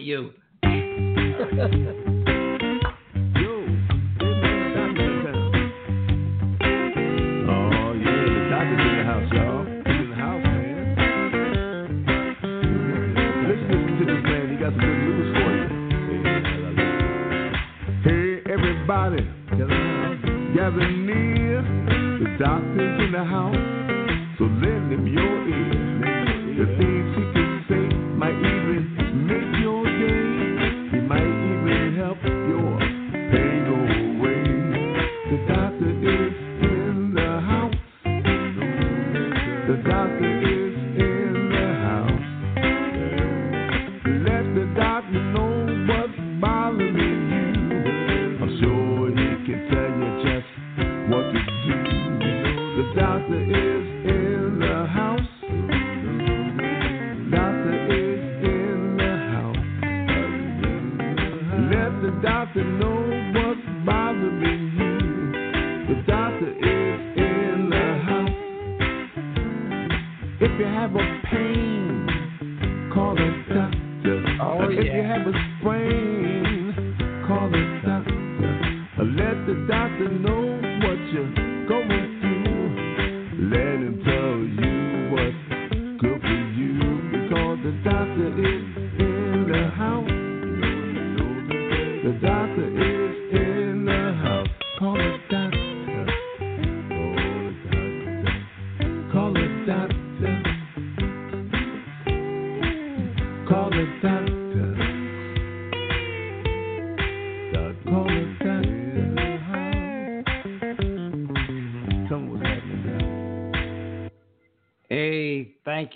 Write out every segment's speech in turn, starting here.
you. Oh, yeah, the doctor's in the house, y'all. In the house, man. Listen, listen to this man. He got some good news for you. Hey, everybody, gather near. The doctor's in the house,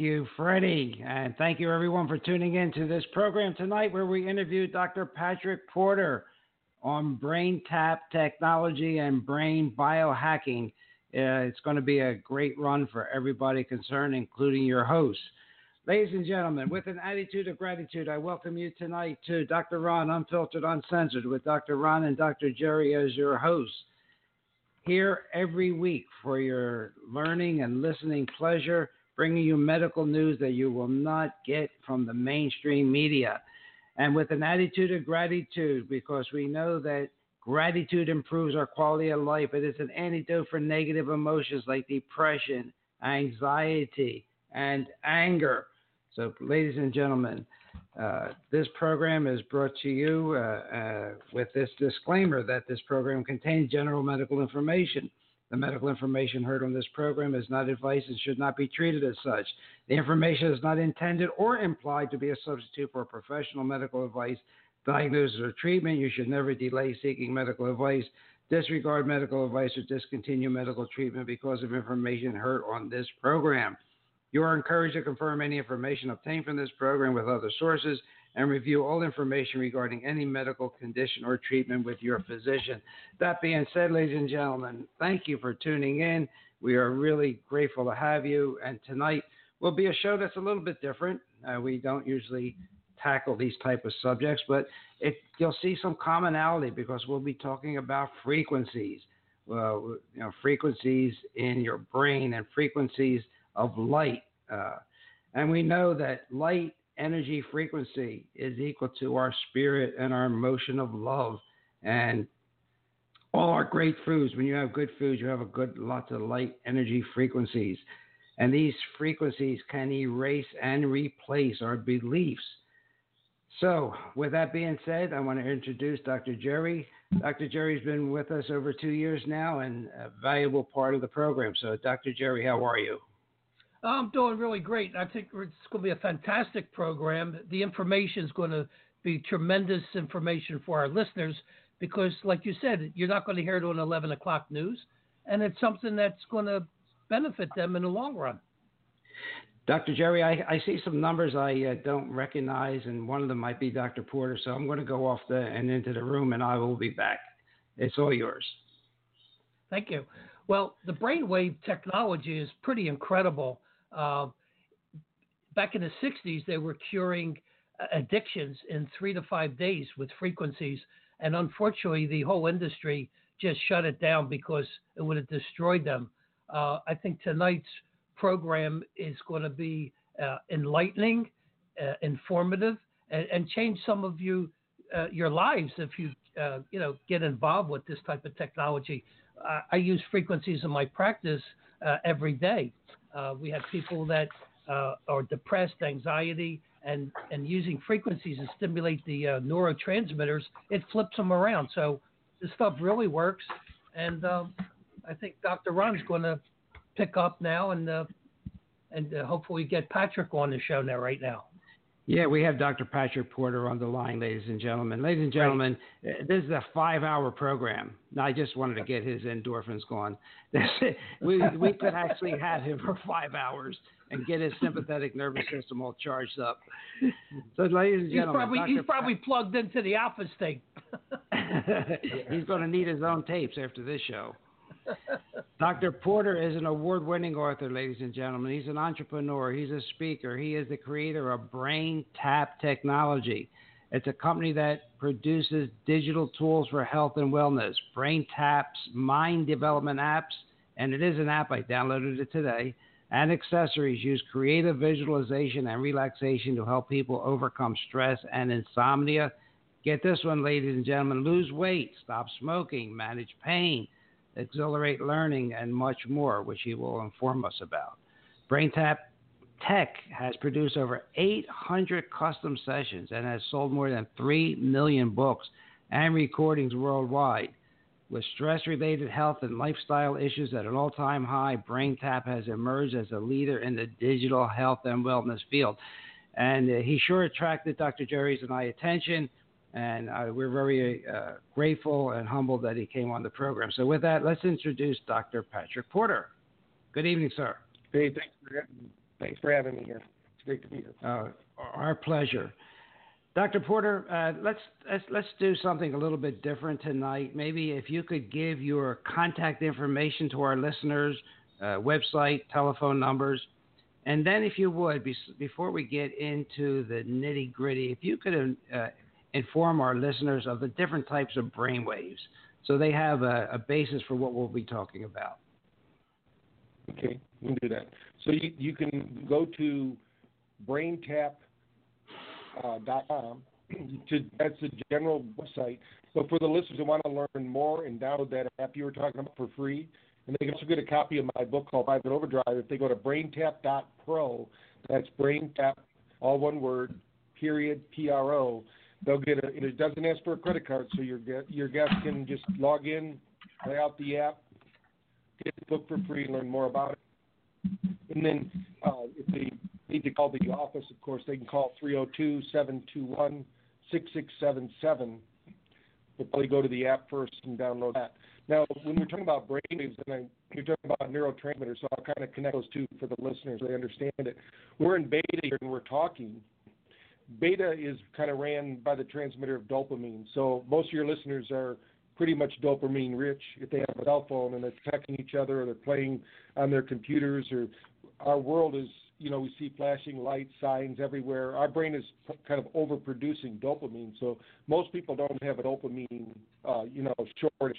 you, Freddie. And thank you, everyone, for tuning in to this program tonight where we interview Dr. Patrick Porter on BrainTap technology and brain biohacking. Uh, it's going to be a great run for everybody concerned, including your host. Ladies and gentlemen, with an attitude of gratitude, I welcome you tonight to Dr. Ron Unfiltered Uncensored with Dr. Ron and Dr. Jerry as your hosts here every week for your learning and listening pleasure, bringing you medical news that you will not get from the mainstream media. And with an attitude of gratitude, because we know that gratitude improves our quality of life. It is an antidote for negative emotions like depression, anxiety, and anger. So, ladies and gentlemen, uh, this program is brought to you uh, uh, with this disclaimer that this program contains general medical information. The medical information heard on this program is not advice and should not be treated as such. The information is not intended or implied to be a substitute for professional medical advice, diagnosis, or treatment. You should never delay seeking medical advice, disregard medical advice, or discontinue medical treatment because of information heard on this program. You are encouraged to confirm any information obtained from this program with other sources and review all information regarding any medical condition or treatment with your physician. That being said, ladies and gentlemen, thank you for tuning in. We are really grateful to have you. And tonight will be a show that's a little bit different. Uh, we don't usually tackle these type of subjects, but it, you'll see some commonality because we'll be talking about frequencies. Well, you know, frequencies in your brain and frequencies of light. Uh, and we know that light energy frequency is equal to our spirit and our emotion of love. And all our great foods, when you have good foods, you have a good lots of light energy frequencies. And these frequencies can erase and replace our beliefs. So, with that being said, I want to introduce Dr. Jerry. Dr. Jerry's been with us over two years now and a valuable part of the program. So, Dr. Jerry, how are you? I'm doing really great. I think it's going to be a fantastic program. The information is going to be tremendous information for our listeners because, like you said, you're not going to hear it on 11 o'clock news, and it's something that's going to benefit them in the long run. Dr. Jerry, I, I see some numbers I uh, don't recognize, and one of them might be Dr. Porter. So I'm going to go off the and into the room, and I will be back. It's all yours. Thank you. Well, the brainwave technology is pretty incredible. Uh, back in the 60s, they were curing addictions in three to five days with frequencies. And unfortunately, the whole industry just shut it down because it would have destroyed them. Uh, I think tonight's program is going to be uh, enlightening, uh, informative, and, and change some of you uh, your lives if you uh, you know get involved with this type of technology. I use frequencies in my practice uh, every day. Uh, we have people that uh, are depressed, anxiety, and and using frequencies to stimulate the neurotransmitters, it flips them around. So this stuff really works, and um, I think Dr. Ron's going to pick up now and and hopefully get Patrick on the show now right now. Yeah, we have Dr. Patrick Porter on the line, ladies and gentlemen. Ladies and gentlemen, right. Uh, this is a five-hour program. Now, I just wanted to get his endorphins going. we we could actually have him for five hours and get his sympathetic nervous system all charged up. So, ladies and gentlemen, he's probably, he's probably plugged into the Alpha state. he's going to need his own tapes after this show. Dr. Porter is an award winning author, ladies and gentlemen. He's an entrepreneur, he's a speaker, he is the creator of Brain Tap Technology. It's a company that produces digital tools for health and wellness. BrainTap's mind development apps, and it is an app, I downloaded it today, and accessories use creative visualization and relaxation to help people overcome stress and insomnia. Get this one, ladies and gentlemen lose weight, stop smoking, manage pain accelerate learning, and much more, which he will inform us about. BrainTap Tech has produced over 800 custom sessions and has sold more than 3 million books and recordings worldwide. With stress related health and lifestyle issues at an all time high, BrainTap has emerged as a leader in the digital health and wellness field. And he sure attracted Dr. Jerry's and I attention and uh, we're very uh, grateful and humbled that he came on the program. So, with that, let's introduce Dr. Patrick Porter. Good evening, sir. Hey, thanks for, thanks for having me here. It's great to be here. Uh, our pleasure. Dr. Porter, uh, let's, let's let's do something a little bit different tonight. Maybe if you could give your contact information to our listeners, uh, website, telephone numbers, and then if you would, be, before we get into the nitty gritty, if you could uh, inform our listeners of the different types of brain waves so they have a, a basis for what we'll be talking about. Okay, we can do that. So you, you can go to braintap.com. Uh, to, that's the general website. But for the listeners who want to learn more and download that app you were talking about for free, and they can also get a copy of my book called Thrive in Overdrive if they go to braintap.pro. That's braintap, all one word, period, P R O they'll get a. It doesn't ask for a credit card, so your your guests can just log in, play out the app, get the book for free, and learn more about it. And then uh, if they need to call the office, of course, they can call 302-721-6677. They'll probably go to the app first and download that. Now, when we're talking about brainwaves, and I, you're talking about neurotransmitters, so I'll kind of connect those two for the listeners so they understand it. We're in beta here and we're talking, beta is kind of ran by the transmitter of dopamine. So most of your listeners are pretty much dopamine rich if they have a cell phone and they're texting each other or they're playing on their computers or our world is you know we see flashing light signs everywhere. Our brain is kind of overproducing dopamine. So most people don't have a dopamine uh, you know shortage.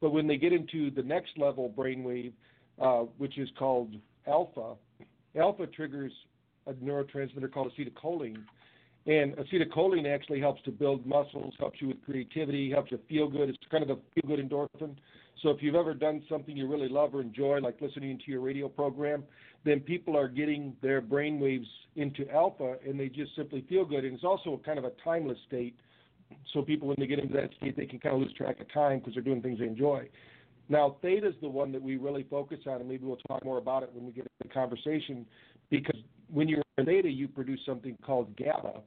But when they get into the next level brainwave uh, which is called alpha alpha triggers a neurotransmitter called acetylcholine and acetylcholine actually helps to build muscles, helps you with creativity, helps you feel good. It's kind of a feel good endorphin. So if you've ever done something you really love or enjoy, like listening to your radio program, then people are getting their brain waves into alpha and they just simply feel good. And it's also kind of a timeless state. So people, when they get into that state, they can kind of lose track of time because they're doing things they enjoy. Now, theta is the one that we really focus on, and maybe we'll talk more about it when we get into the conversation, because when you're in theta, you produce something called GABA.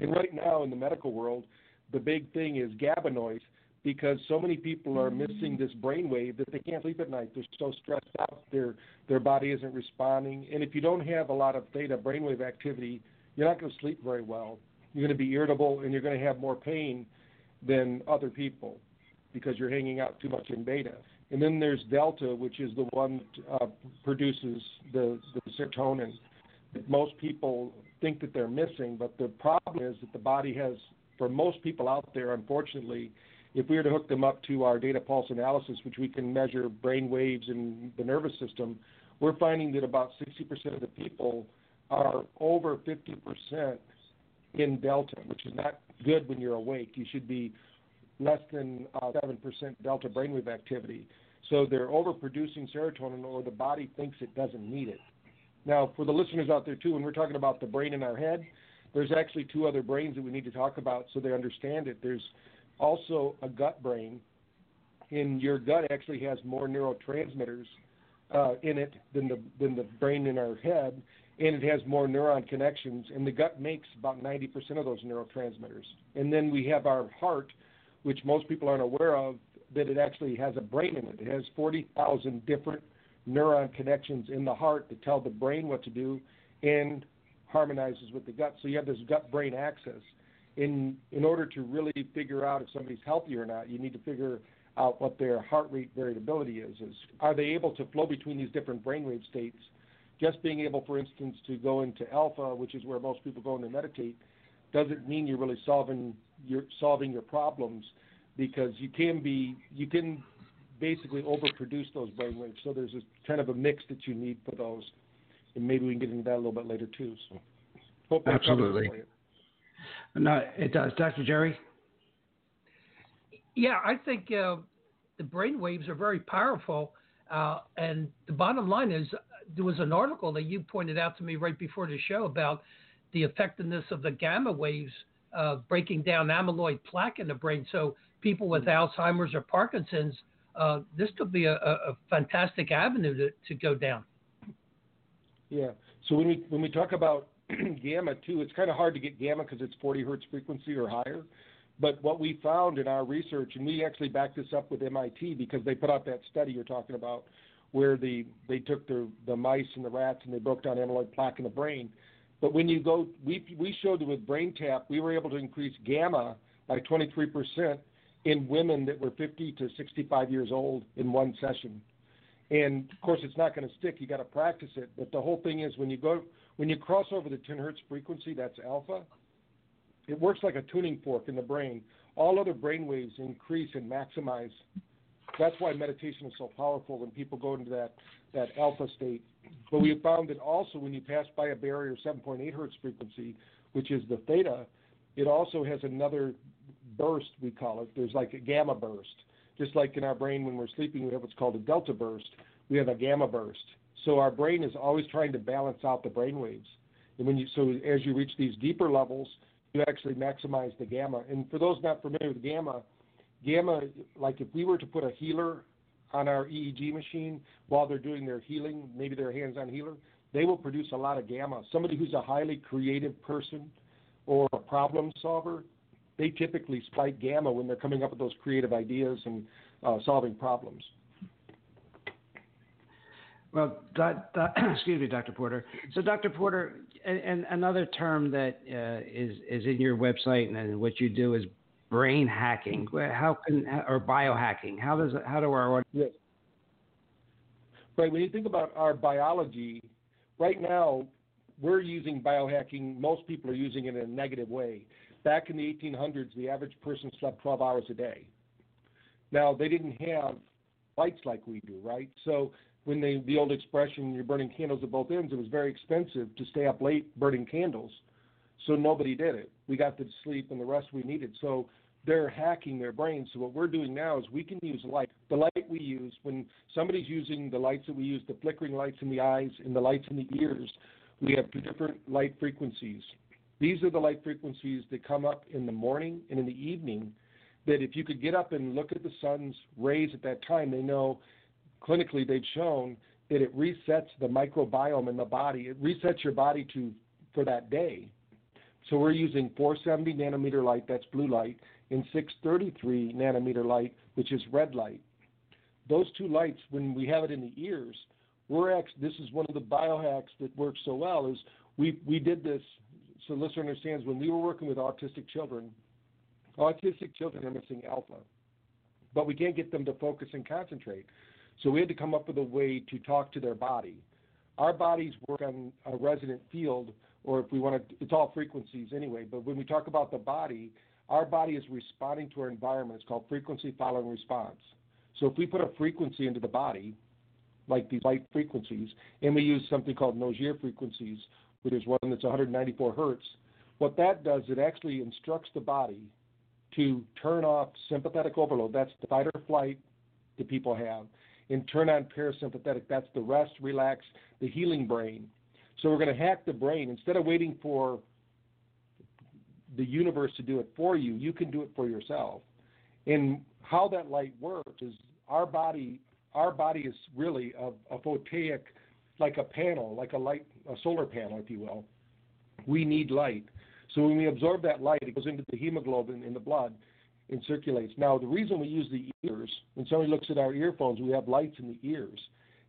And right now in the medical world, the big thing is GABA noise because so many people are missing this brainwave that they can't sleep at night. They're so stressed out, their their body isn't responding. And if you don't have a lot of theta brainwave activity, you're not going to sleep very well. You're going to be irritable and you're going to have more pain than other people because you're hanging out too much in beta. And then there's delta, which is the one uh, produces the, the serotonin that most people think that they're missing. But the problem is that the body has, for most people out there, unfortunately, if we were to hook them up to our data pulse analysis, which we can measure brain waves in the nervous system, we're finding that about 60% of the people are over 50% in delta, which is not good when you're awake. You should be less than uh, 7% delta brainwave activity. So they're overproducing serotonin, or the body thinks it doesn't need it. Now, for the listeners out there too, when we're talking about the brain in our head, there's actually two other brains that we need to talk about so they understand it. There's also a gut brain. and your gut actually has more neurotransmitters uh, in it than the than the brain in our head, and it has more neuron connections. And the gut makes about 90% of those neurotransmitters. And then we have our heart, which most people aren't aware of, that it actually has a brain in it. It has 40,000 different neuron connections in the heart that tell the brain what to do and harmonizes with the gut. So you have this gut brain axis. In, in order to really figure out if somebody's healthy or not, you need to figure out what their heart rate variability is. Is are they able to flow between these different brainwave states? Just being able, for instance, to go into alpha, which is where most people go in to meditate, doesn't mean you're really solving your solving your problems because you can be you can basically overproduce those brainwaves. So there's a kind of a mix that you need for those, and maybe we can get into that a little bit later too. So hope that absolutely. No, it does, Dr. Jerry. Yeah, I think uh, the brain waves are very powerful, uh, and the bottom line is there was an article that you pointed out to me right before the show about the effectiveness of the gamma waves uh, breaking down amyloid plaque in the brain. So people with mm-hmm. Alzheimer's or Parkinson's, uh, this could be a, a fantastic avenue to, to go down. Yeah. So when we when we talk about gamma too, it's kind of hard to get gamma because it's 40 hertz frequency or higher. But what we found in our research, and we actually backed this up with MIT because they put out that study you're talking about, where the they took the the mice and the rats and they broke down amyloid plaque in the brain. But when you go, we we showed that with BrainTap, we were able to increase gamma by 23 percent in women that were 50 to 65 years old in one session. And of course, it's not going to stick. You got to practice it. But the whole thing is when you go when you cross over the 10 hertz frequency, that's alpha. It works like a tuning fork in the brain. All other brain waves increase and maximize. That's why meditation is so powerful when people go into that that alpha state. But we found that also when you pass by a barrier 7.8 hertz frequency, which is the theta, it also has another burst, we call it. There's like a gamma burst. Just like in our brain when we're sleeping, we have what's called a delta burst. We have a gamma burst. So our brain is always trying to balance out the brain waves. And when you so as you reach these deeper levels, you actually maximize the gamma. And for those not familiar with gamma, gamma, like if we were to put a healer on our EEG machine while they're doing their healing, maybe their hands-on healer, they will produce a lot of gamma. Somebody who's a highly creative person or a problem solver, they typically spike gamma when they're coming up with those creative ideas and uh, solving problems. Well, that, that, excuse me, Dr. Porter. So, Dr. Porter, and, and another term that uh, is is in your website and what you do is brain hacking. How can or biohacking? How does how do our yes. right? When you think about our biology, right now we're using biohacking. Most people are using it in a negative way back in the 1800s, the average person slept 12 hours a day. Now, they didn't have lights like we do, right? So when they, the old expression, you're burning candles at both ends, it was very expensive to stay up late burning candles. So nobody did it. We got to sleep and the rest we needed. So they're hacking their brains. So what we're doing now is we can use light. The light we use when somebody's using the lights that we use, the flickering lights in the eyes and the lights in the ears, we have two different light frequencies. These are the light frequencies that come up in the morning and in the evening. That if you could get up and look at the sun's rays at that time, they know clinically they've shown that it resets the microbiome in the body. It resets your body to for that day. So we're using 470 nanometer light, that's blue light, and 633 nanometer light, which is red light. Those two lights, when we have it in the ears, we're this is one of the biohacks that works so well. Is we we did this so the listener understands when we were working with autistic children, autistic children are missing alpha, but we can't get them to focus and concentrate. So we had to come up with a way to talk to their body. Our bodies work on a resonant field, or if we want to, it's all frequencies anyway. But when we talk about the body, our body is responding to our environment. It's called frequency following response. So if we put a frequency into the body, like these light frequencies, and we use something called Nogier frequencies, there's one that's 194 hertz. What that does, it actually instructs the body to turn off sympathetic overload. That's the fight or flight that people have. And turn on parasympathetic. That's the rest, relax, the healing brain. So we're going to hack the brain. Instead of waiting for the universe to do it for you, you can do it for yourself. And how that light works is our body our body is really a, a like a panel, like a light a solar panel, if you will. We need light. So when we absorb that light, it goes into the hemoglobin in the blood and circulates. Now, the reason we use the ears, when somebody looks at our earphones, we have lights in the ears.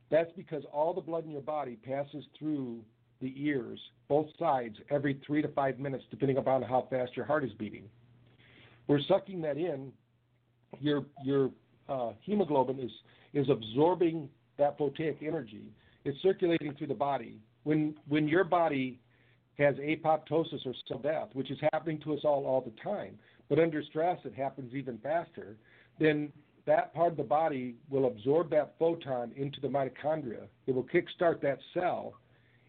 That's because all the blood in your body passes through the ears, both sides, every three to five minutes, depending upon how fast your heart is beating. We're sucking that in. Your your uh, hemoglobin is is absorbing that photoic energy. It's circulating through the body. When when your body has apoptosis or cell death, which is happening to us all all the time, but under stress it happens even faster, then that part of the body will absorb that photon into the mitochondria. It will kickstart that cell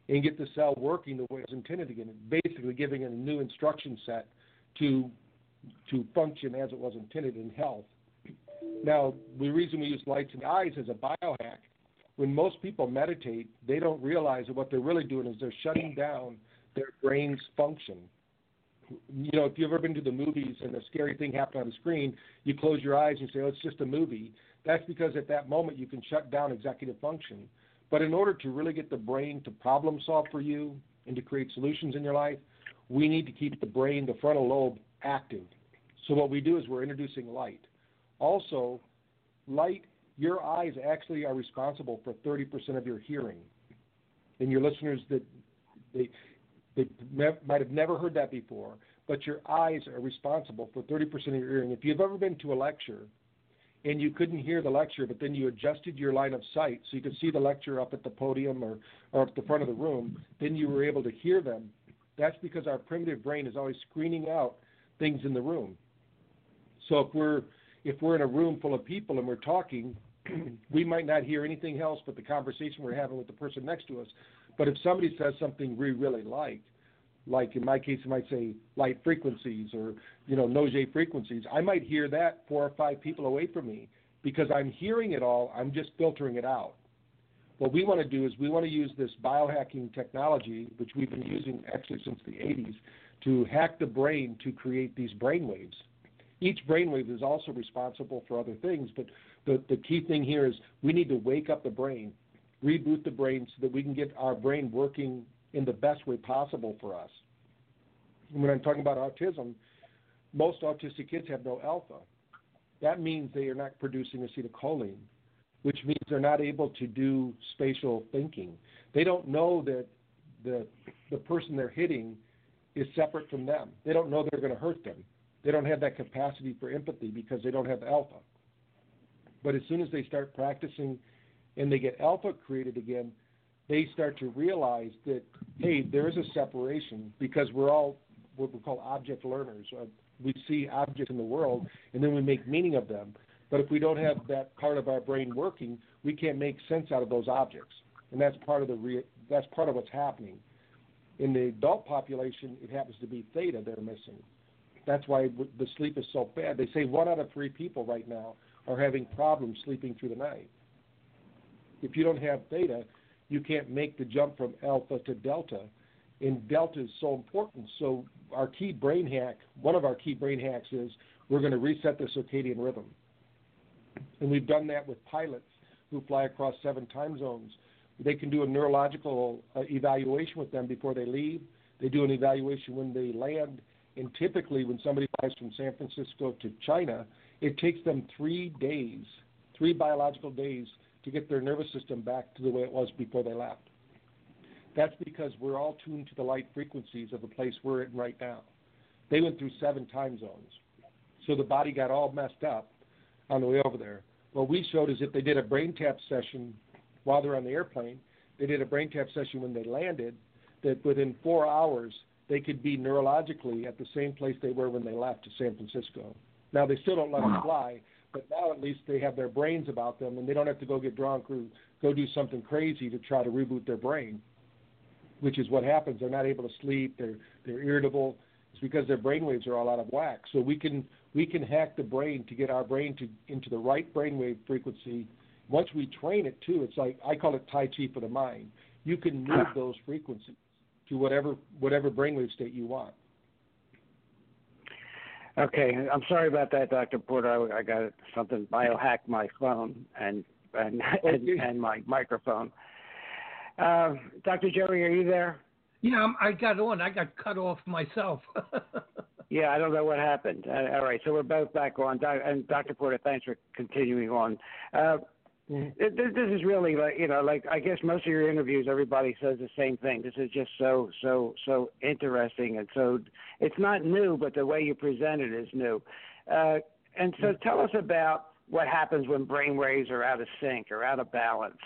and get the cell working the way it was intended again, basically giving it a new instruction set to to function as it was intended in health. Now, the reason we use lights the eyes as a biohack, when most people meditate, they don't realize that what they're really doing is they're shutting down their brain's function. You know, if you've ever been to the movies and a scary thing happened on the screen, you close your eyes and say, "Oh, it's just a movie." That's because at that moment you can shut down executive function. But in order to really get the brain to problem solve for you and to create solutions in your life, we need to keep the brain, the frontal lobe, active. So what we do is we're introducing light. Also, light, your eyes actually are responsible for 30% of your hearing. And your listeners that they they might have never heard that before, but your eyes are responsible for 30% of your hearing. If you've ever been to a lecture and you couldn't hear the lecture, but then you adjusted your line of sight so you could see the lecture up at the podium or, or at the front of the room, then you were able to hear them. That's because our primitive brain is always screening out things in the room. So if we're if we're in a room full of people and we're talking, we might not hear anything else but the conversation we're having with the person next to us. But if somebody says something we really like, like in my case, I might say light frequencies or you know Nogier frequencies, I might hear that four or five people away from me because I'm hearing it all. I'm just filtering it out. What we want to do is we want to use this biohacking technology, which we've been using actually since the 80s, to hack the brain to create these brain waves. Each brainwave is also responsible for other things, but the, the key thing here is we need to wake up the brain, reboot the brain so that we can get our brain working in the best way possible for us. And when I'm talking about autism, most autistic kids have no alpha. That means they are not producing acetylcholine, which means they're not able to do spatial thinking. They don't know that the the person they're hitting is separate from them. They don't know they're going to hurt them. They don't have that capacity for empathy because they don't have alpha. But as soon as they start practicing and they get alpha created again, they start to realize that, hey, there is a separation because we're all what we call object learners. Uh, we see objects in the world and then we make meaning of them. But if we don't have that part of our brain working, we can't make sense out of those objects. And that's part of the re- that's part of what's happening. In the adult population, it happens to be theta they're missing. That's why the sleep is so bad. They say one out of three people right now are having problems sleeping through the night. If you don't have theta, you can't make the jump from alpha to delta. And delta is so important. So our key brain hack, one of our key brain hacks is we're going to reset the circadian rhythm. And we've done that with pilots who fly across seven time zones. They can do a neurological uh, evaluation with them before they leave. They do an evaluation when they land, and typically, when somebody flies from San Francisco to China, it takes them three days, three biological days, to get their nervous system back to the way it was before they left. That's because we're all tuned to the light frequencies of the place we're in right now. They went through seven time zones. So the body got all messed up on the way over there. What we showed is if they did a BrainTap session while they're on the airplane, they did a BrainTap session when they landed, that within four hours they could be neurologically at the same place they were when they left to San Francisco. Now they still don't let them fly, but now at least they have their brains about them, and they don't have to go get drunk or go do something crazy to try to reboot their brain, which is what happens. They're not able to sleep. They're they're irritable. It's because their brain waves are all out of whack. So we can we can hack the brain to get our brain to into the right brainwave frequency. Once we train it too, it's like I call it Tai Chi for the mind. You can move ah. those frequencies to whatever whatever brainwave state you want. Okay, I'm sorry about that, Dr. Porter. I, I got something biohacked my phone and and okay. and, and, my microphone. Uh, Dr. Jerry, are you there? Yeah, I'm, i got on. I got cut off myself. yeah, I don't know what happened. Uh, all right, so we're both back on. And Dr. Porter, thanks for continuing on. Uh, this, this is really like you know, like I guess most of your interviews, everybody says the same thing. This is just so so so interesting, and so it's not new, but the way you present it is new. Uh, and so, tell us about what happens when brain waves are out of sync or out of balance.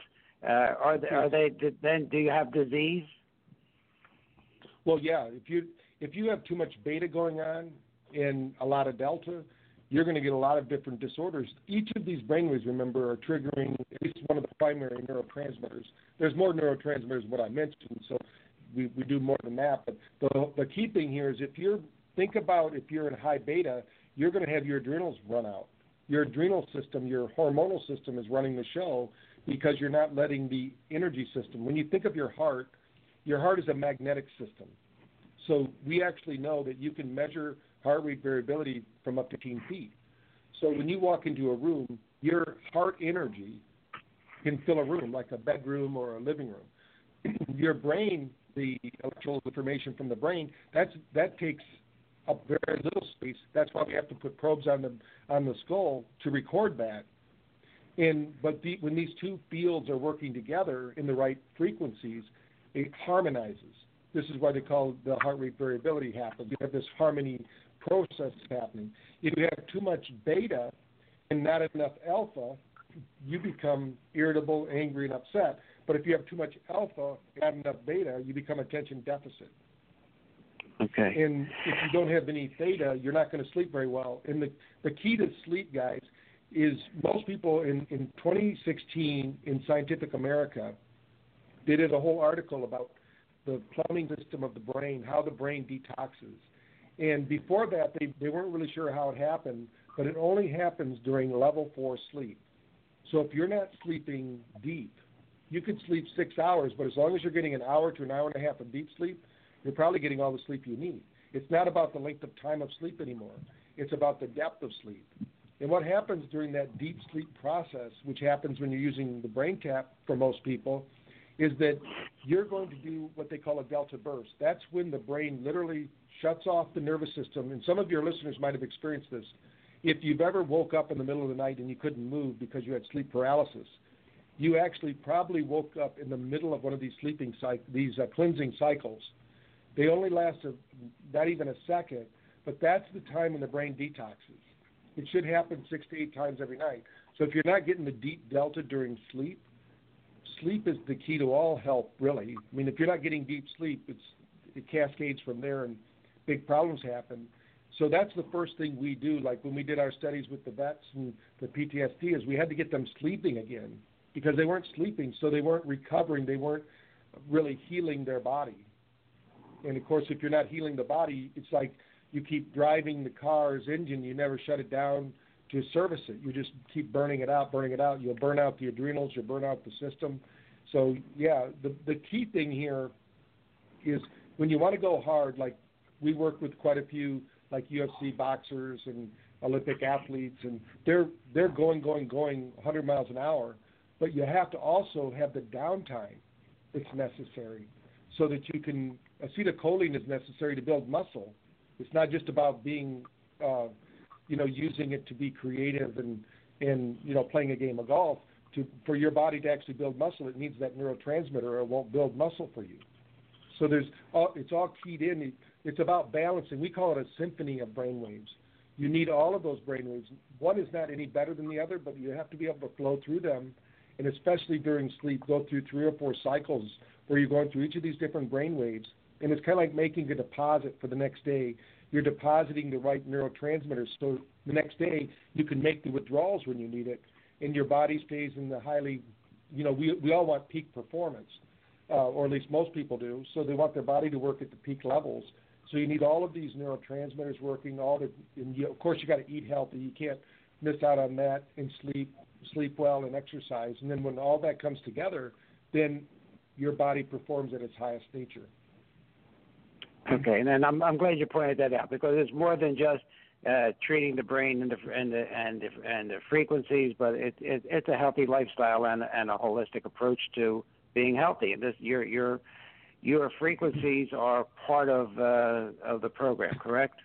Uh, are they, are they then? Do you have disease? Well, yeah. If you if you have too much beta going on and a lot of delta, you're going to get a lot of different disorders. Each of these brainwaves, remember, are triggering at least one of the primary neurotransmitters. There's more neurotransmitters than what I mentioned, so we, we do more than that. But the, the key thing here is if you're, think about if you're in high beta, you're going to have your adrenals run out. Your adrenal system, your hormonal system is running the show because you're not letting the energy system. When you think of your heart, your heart is a magnetic system. So we actually know that you can measure heart rate variability from up to 10 feet. So when you walk into a room, your heart energy can fill a room like a bedroom or a living room. your brain, the electrical information from the brain, that's that takes up very little space. That's why we have to put probes on the on the skull to record that. And but the, when these two fields are working together in the right frequencies, it harmonizes. This is why they call the heart rate variability happens. You have this harmony process happening. If you have too much beta and not enough alpha, you become irritable, angry, and upset. But if you have too much alpha and not enough beta, you become attention deficit. Okay. And if you don't have any theta, you're not going to sleep very well. And the, the key to sleep, guys, is most people in, in 2016 in Scientific America, they did a whole article about the plumbing system of the brain, how the brain detoxes. And before that, they, they weren't really sure how it happened, but it only happens during level four sleep. So if you're not sleeping deep, you could sleep six hours, but as long as you're getting an hour to an hour and a half of deep sleep, you're probably getting all the sleep you need. It's not about the length of time of sleep anymore. It's about the depth of sleep. And what happens during that deep sleep process, which happens when you're using the BrainTap for most people, is that you're going to do what they call a delta burst. That's when the brain literally shuts off the nervous system. And some of your listeners might have experienced this. If you've ever woke up in the middle of the night and you couldn't move because you had sleep paralysis, you actually probably woke up in the middle of one of these sleeping these uh, cleansing cycles. They only last a, not even a second, but that's the time when the brain detoxes. It should happen six to eight times every night. So if you're not getting the deep delta during sleep, sleep is the key to all health, really. I mean, if you're not getting deep sleep, it's it cascades from there, and big problems happen. So that's the first thing we do. Like when we did our studies with the vets and the PTSD, is we had to get them sleeping again because they weren't sleeping, so they weren't recovering. They weren't really healing their body. And of course, if you're not healing the body, it's like you keep driving the car's engine. You never shut it down to service it. You just keep burning it out, burning it out. You'll burn out the adrenals. You'll burn out the system. So yeah, the the key thing here is when you want to go hard, like we work with quite a few like UFC boxers and Olympic athletes, and they're they're going, going, going 100 miles an hour. But you have to also have the downtime that's necessary, so that you can. Acetylcholine is necessary to build muscle. It's not just about being, uh, you know, using it to be creative and and you know playing a game of golf. To for your body to actually build muscle, it needs that neurotransmitter, or it won't build muscle for you. So there's all, it's all keyed in. It's about balancing. We call it a symphony of brainwaves. You need all of those brainwaves. One is not any better than the other, but you have to be able to flow through them, and especially during sleep, go through three or four cycles where you're going through each of these different brainwaves. And it's kind of like making a deposit for the next day. You're depositing the right neurotransmitters, so the next day you can make the withdrawals when you need it, and your body stays in the highly, you know, we we all want peak performance, uh, or at least most people do. So they want their body to work at the peak levels So you need all of these neurotransmitters working. All the, and you, of course, you got to eat healthy. You can't miss out on that and sleep, sleep well and exercise. And then when all that comes together, then your body performs at its highest nature. Okay, and I'm I'm glad you pointed that out because it's more than just uh, treating the brain and the and the and the, and the frequencies, but it, it it's a healthy lifestyle and and a holistic approach to being healthy. And this your your your frequencies are part of uh, of the program, correct?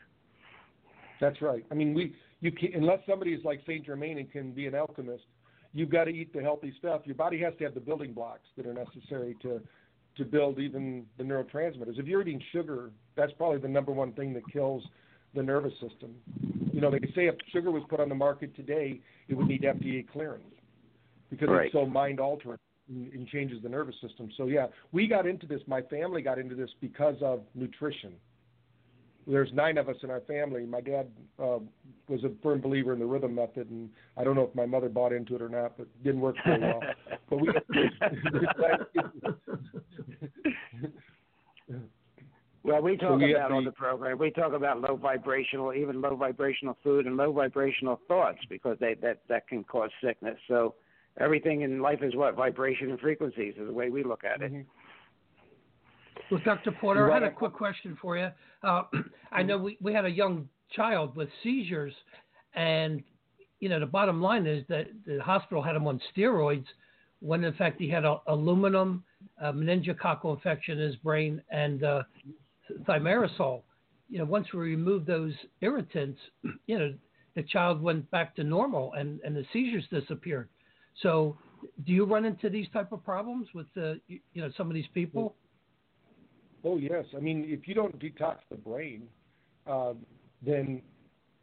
That's right. I mean, we you can unless somebody is like Saint Germain and can be an alchemist, you've got to eat the healthy stuff. Your body has to have the building blocks that are necessary to to build even the neurotransmitters. If you're eating sugar, that's probably the number one thing that kills the nervous system. You know, they say if sugar was put on the market today, it would need FDA clearance because right. it's so mind altering and changes the nervous system. So yeah, we got into this. My family got into this because of nutrition. There's nine of us in our family. My dad uh, was a firm believer in the rhythm method, and I don't know if my mother bought into it or not, but it didn't work very well. but we. Well, we talk so we about on the program. We talk about low vibrational, even low vibrational food and low vibrational thoughts because they that that can cause sickness. So everything in life is what vibration and frequencies is the way we look at it. Mm-hmm. Well, Dr. Porter, I had a quick question for you. Uh, I know we, we had a young child with seizures, and you know the bottom line is that the hospital had him on steroids when in fact he had a, aluminum uh, meningococcal infection in his brain and uh, thimerosal. You know, once we removed those irritants, you know, the child went back to normal and, and the seizures disappeared. So, do you run into these type of problems with you know, some of these people? Oh yes, I mean, if you don't detox the brain, um, then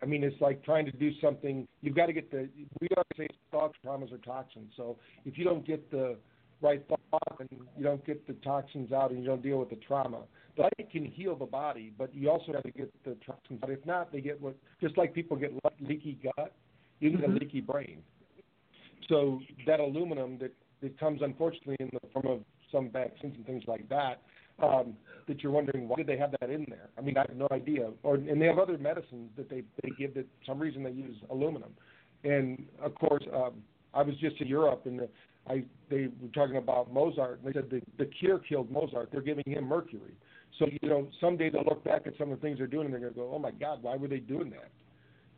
I mean, it's like trying to do something. You've got to get the. We always say thoughts, traumas, or toxins. So if you don't get the right thought and you don't get the toxins out and you don't deal with the trauma, the light can heal the body, but you also have to get the toxins out. If not, they get what just like people get leaky gut, you get mm-hmm. a leaky brain. So that aluminum that that comes unfortunately in the form of some vaccines and things like that um, that you're wondering why did they have that in there? I mean, I have no idea. Or and they have other medicines that they they give that some reason they use aluminum, and of course um, I was just in Europe and the, I they were talking about Mozart and they said the the cure killed Mozart. They're giving him mercury. So you know someday they'll look back at some of the things they're doing and they're going to go, oh my God, why were they doing that?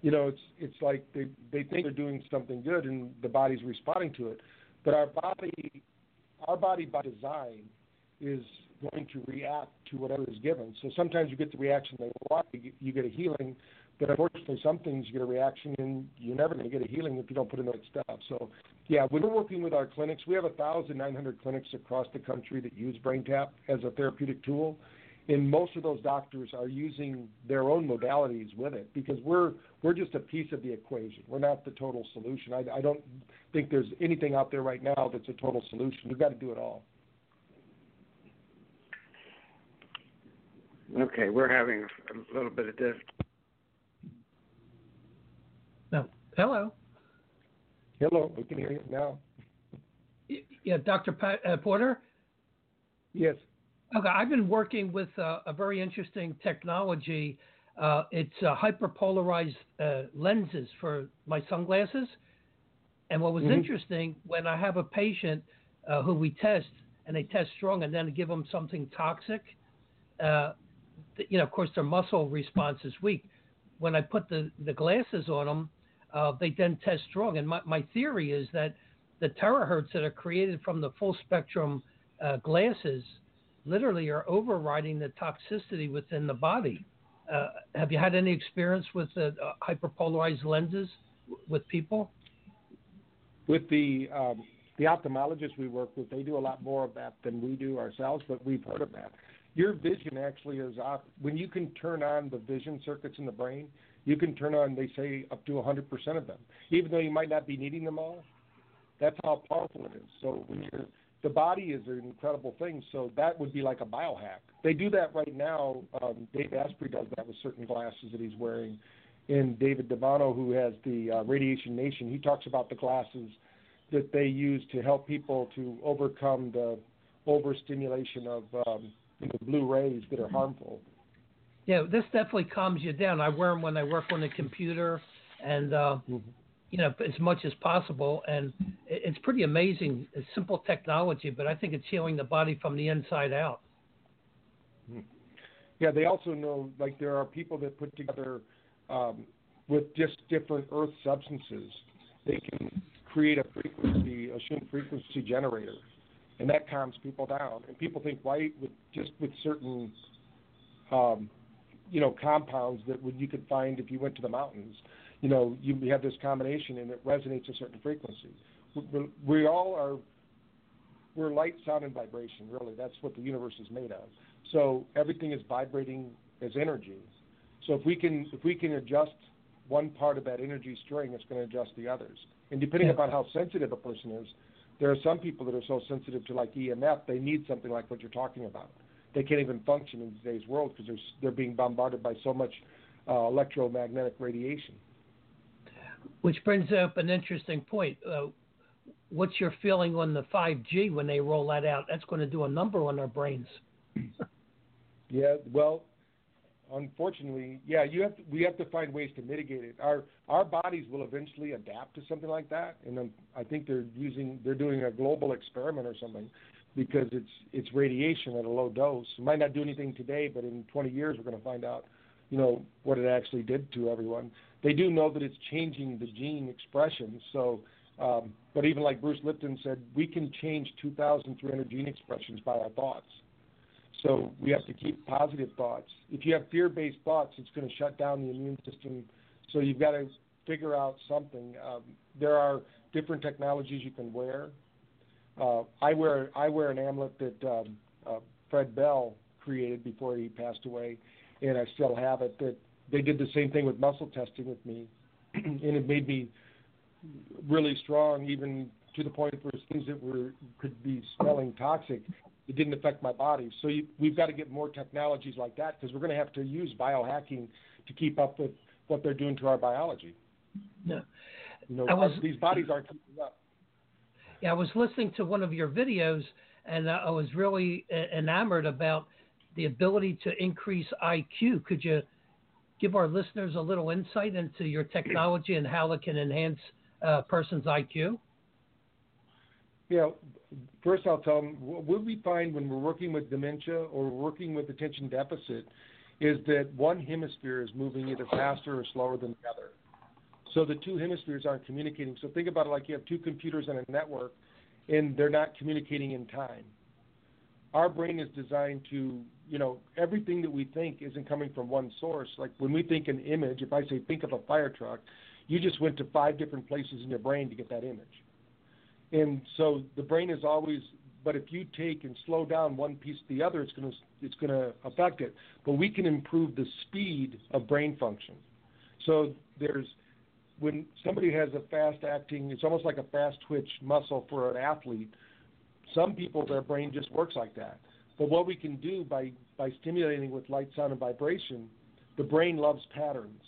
You know, it's it's like they they think they're doing something good and the body's responding to it, but our body our body by design is going to react to whatever is given. So sometimes you get the reaction they want, you get a healing, but unfortunately, some things you get a reaction and you're never going to get a healing if you don't put in the right stuff. So, yeah, when we're working with our clinics, we have 1,900 clinics across the country that use BrainTap as a therapeutic tool. And most of those doctors are using their own modalities with it because we're we're just a piece of the equation. We're not the total solution. I, I don't think there's anything out there right now that's a total solution. We've got to do it all. Okay, we're having a little bit of this. No. Hello. Hello, we can hear you now. Yeah, Dr. Pat, uh, Porter? Yes. Okay, I've been working with uh, a very interesting technology. Uh, it's uh, hyperpolarized uh, lenses for my sunglasses. And what was mm-hmm. interesting, when I have a patient uh, who we test and they test strong and then give them something toxic, you know, of course, their muscle response is weak. When I put the, the glasses on them, uh, they then test strong. And my, my theory is that the terahertz that are created from the full spectrum uh, glasses literally are overriding the toxicity within the body. Uh, have you had any experience with the uh, hyperpolarized lenses with people? With the um, the ophthalmologists we work with, they do a lot more of that than we do ourselves, but we've heard of that your vision actually is off. When you can turn on the vision circuits in the brain, you can turn on, they say, up to 100% of them, even though you might not be needing them all. That's how powerful it is. So when you're, the body is an incredible thing. So that would be like a biohack. They do that right now. Um, Dave Asprey does that with certain glasses that he's wearing. And David Devano, who has the uh, Radiation Nation, he talks about the glasses that they use to help people to overcome the overstimulation of um, you know, blue rays that are harmful. Yeah, this definitely calms you down. I wear them when I work on the computer, and uh, mm-hmm. You know as much as possible. And it's pretty amazing. It's simple technology, but I think it's healing the body from the inside out. Hmm. Yeah, they also know like there are people that put together um, with just different earth substances. They can create a frequency, a Shun frequency generator, and that calms people down. And people think why with just with certain um, you know compounds that would, you could find if you went to the mountains. You know, you have this combination and it resonates a certain frequency. We, we all are we're light, sound, and vibration. Really, that's what the universe is made of. So everything is vibrating as energy. So if we can if we can adjust one part of that energy string, it's going to adjust the others. And depending yeah. upon how sensitive a person is, there are some people that are so sensitive to like EMF, they need something like what you're talking about they can't even function in today's world because they're they're being bombarded by so much uh, electromagnetic radiation. Which brings up an interesting point. Uh, what's your feeling on the 5G when they roll that out? That's going to do a number on our brains. yeah, well, unfortunately, yeah, you have to, we have to find ways to mitigate it. Our our bodies will eventually adapt to something like that, and then I think they're using they're doing a global experiment or something because it's it's radiation at a low dose. It might not do anything today, but in 20 years we're going to find out, you know, what it actually did to everyone. They do know that it's changing the gene expression. So, um, but even like Bruce Lipton said, we can change 2,300 gene expressions by our thoughts. So we have to keep positive thoughts. If you have fear-based thoughts, it's going to shut down the immune system. So you've got to figure out something. Um, there are different technologies you can wear uh, I wear I wear an amulet that um, uh, Fred Bell created before he passed away, and I still have it. That they did the same thing with muscle testing with me, and it made me really strong, even to the point where things that were could be smelling toxic, it didn't affect my body. So you, we've got to get more technologies like that because we're going to have to use biohacking to keep up with what they're doing to our biology. Yeah. You know, was, these bodies aren't keeping up. Yeah, I was listening to one of your videos, and I was really enamored about the ability to increase IQ. Could you give our listeners a little insight into your technology and how it can enhance a person's IQ? Yeah, first I'll tell them what we find when we're working with dementia or working with attention deficit is that one hemisphere is moving either faster or slower than the other. So the two hemispheres aren't communicating. So think about it like you have two computers on a network and they're not communicating in time. Our brain is designed to, you know, everything that we think isn't coming from one source. Like when we think an image, if I say think of a fire truck, you just went to five different places in your brain to get that image. And so the brain is always but if you take and slow down one piece to the other, it's going to it's going to affect it. But we can improve the speed of brain function. So there's when somebody has a fast acting, it's almost like a fast twitch muscle for an athlete. Some people, their brain just works like that. But what we can do by, by stimulating with light, sound, and vibration, the brain loves patterns,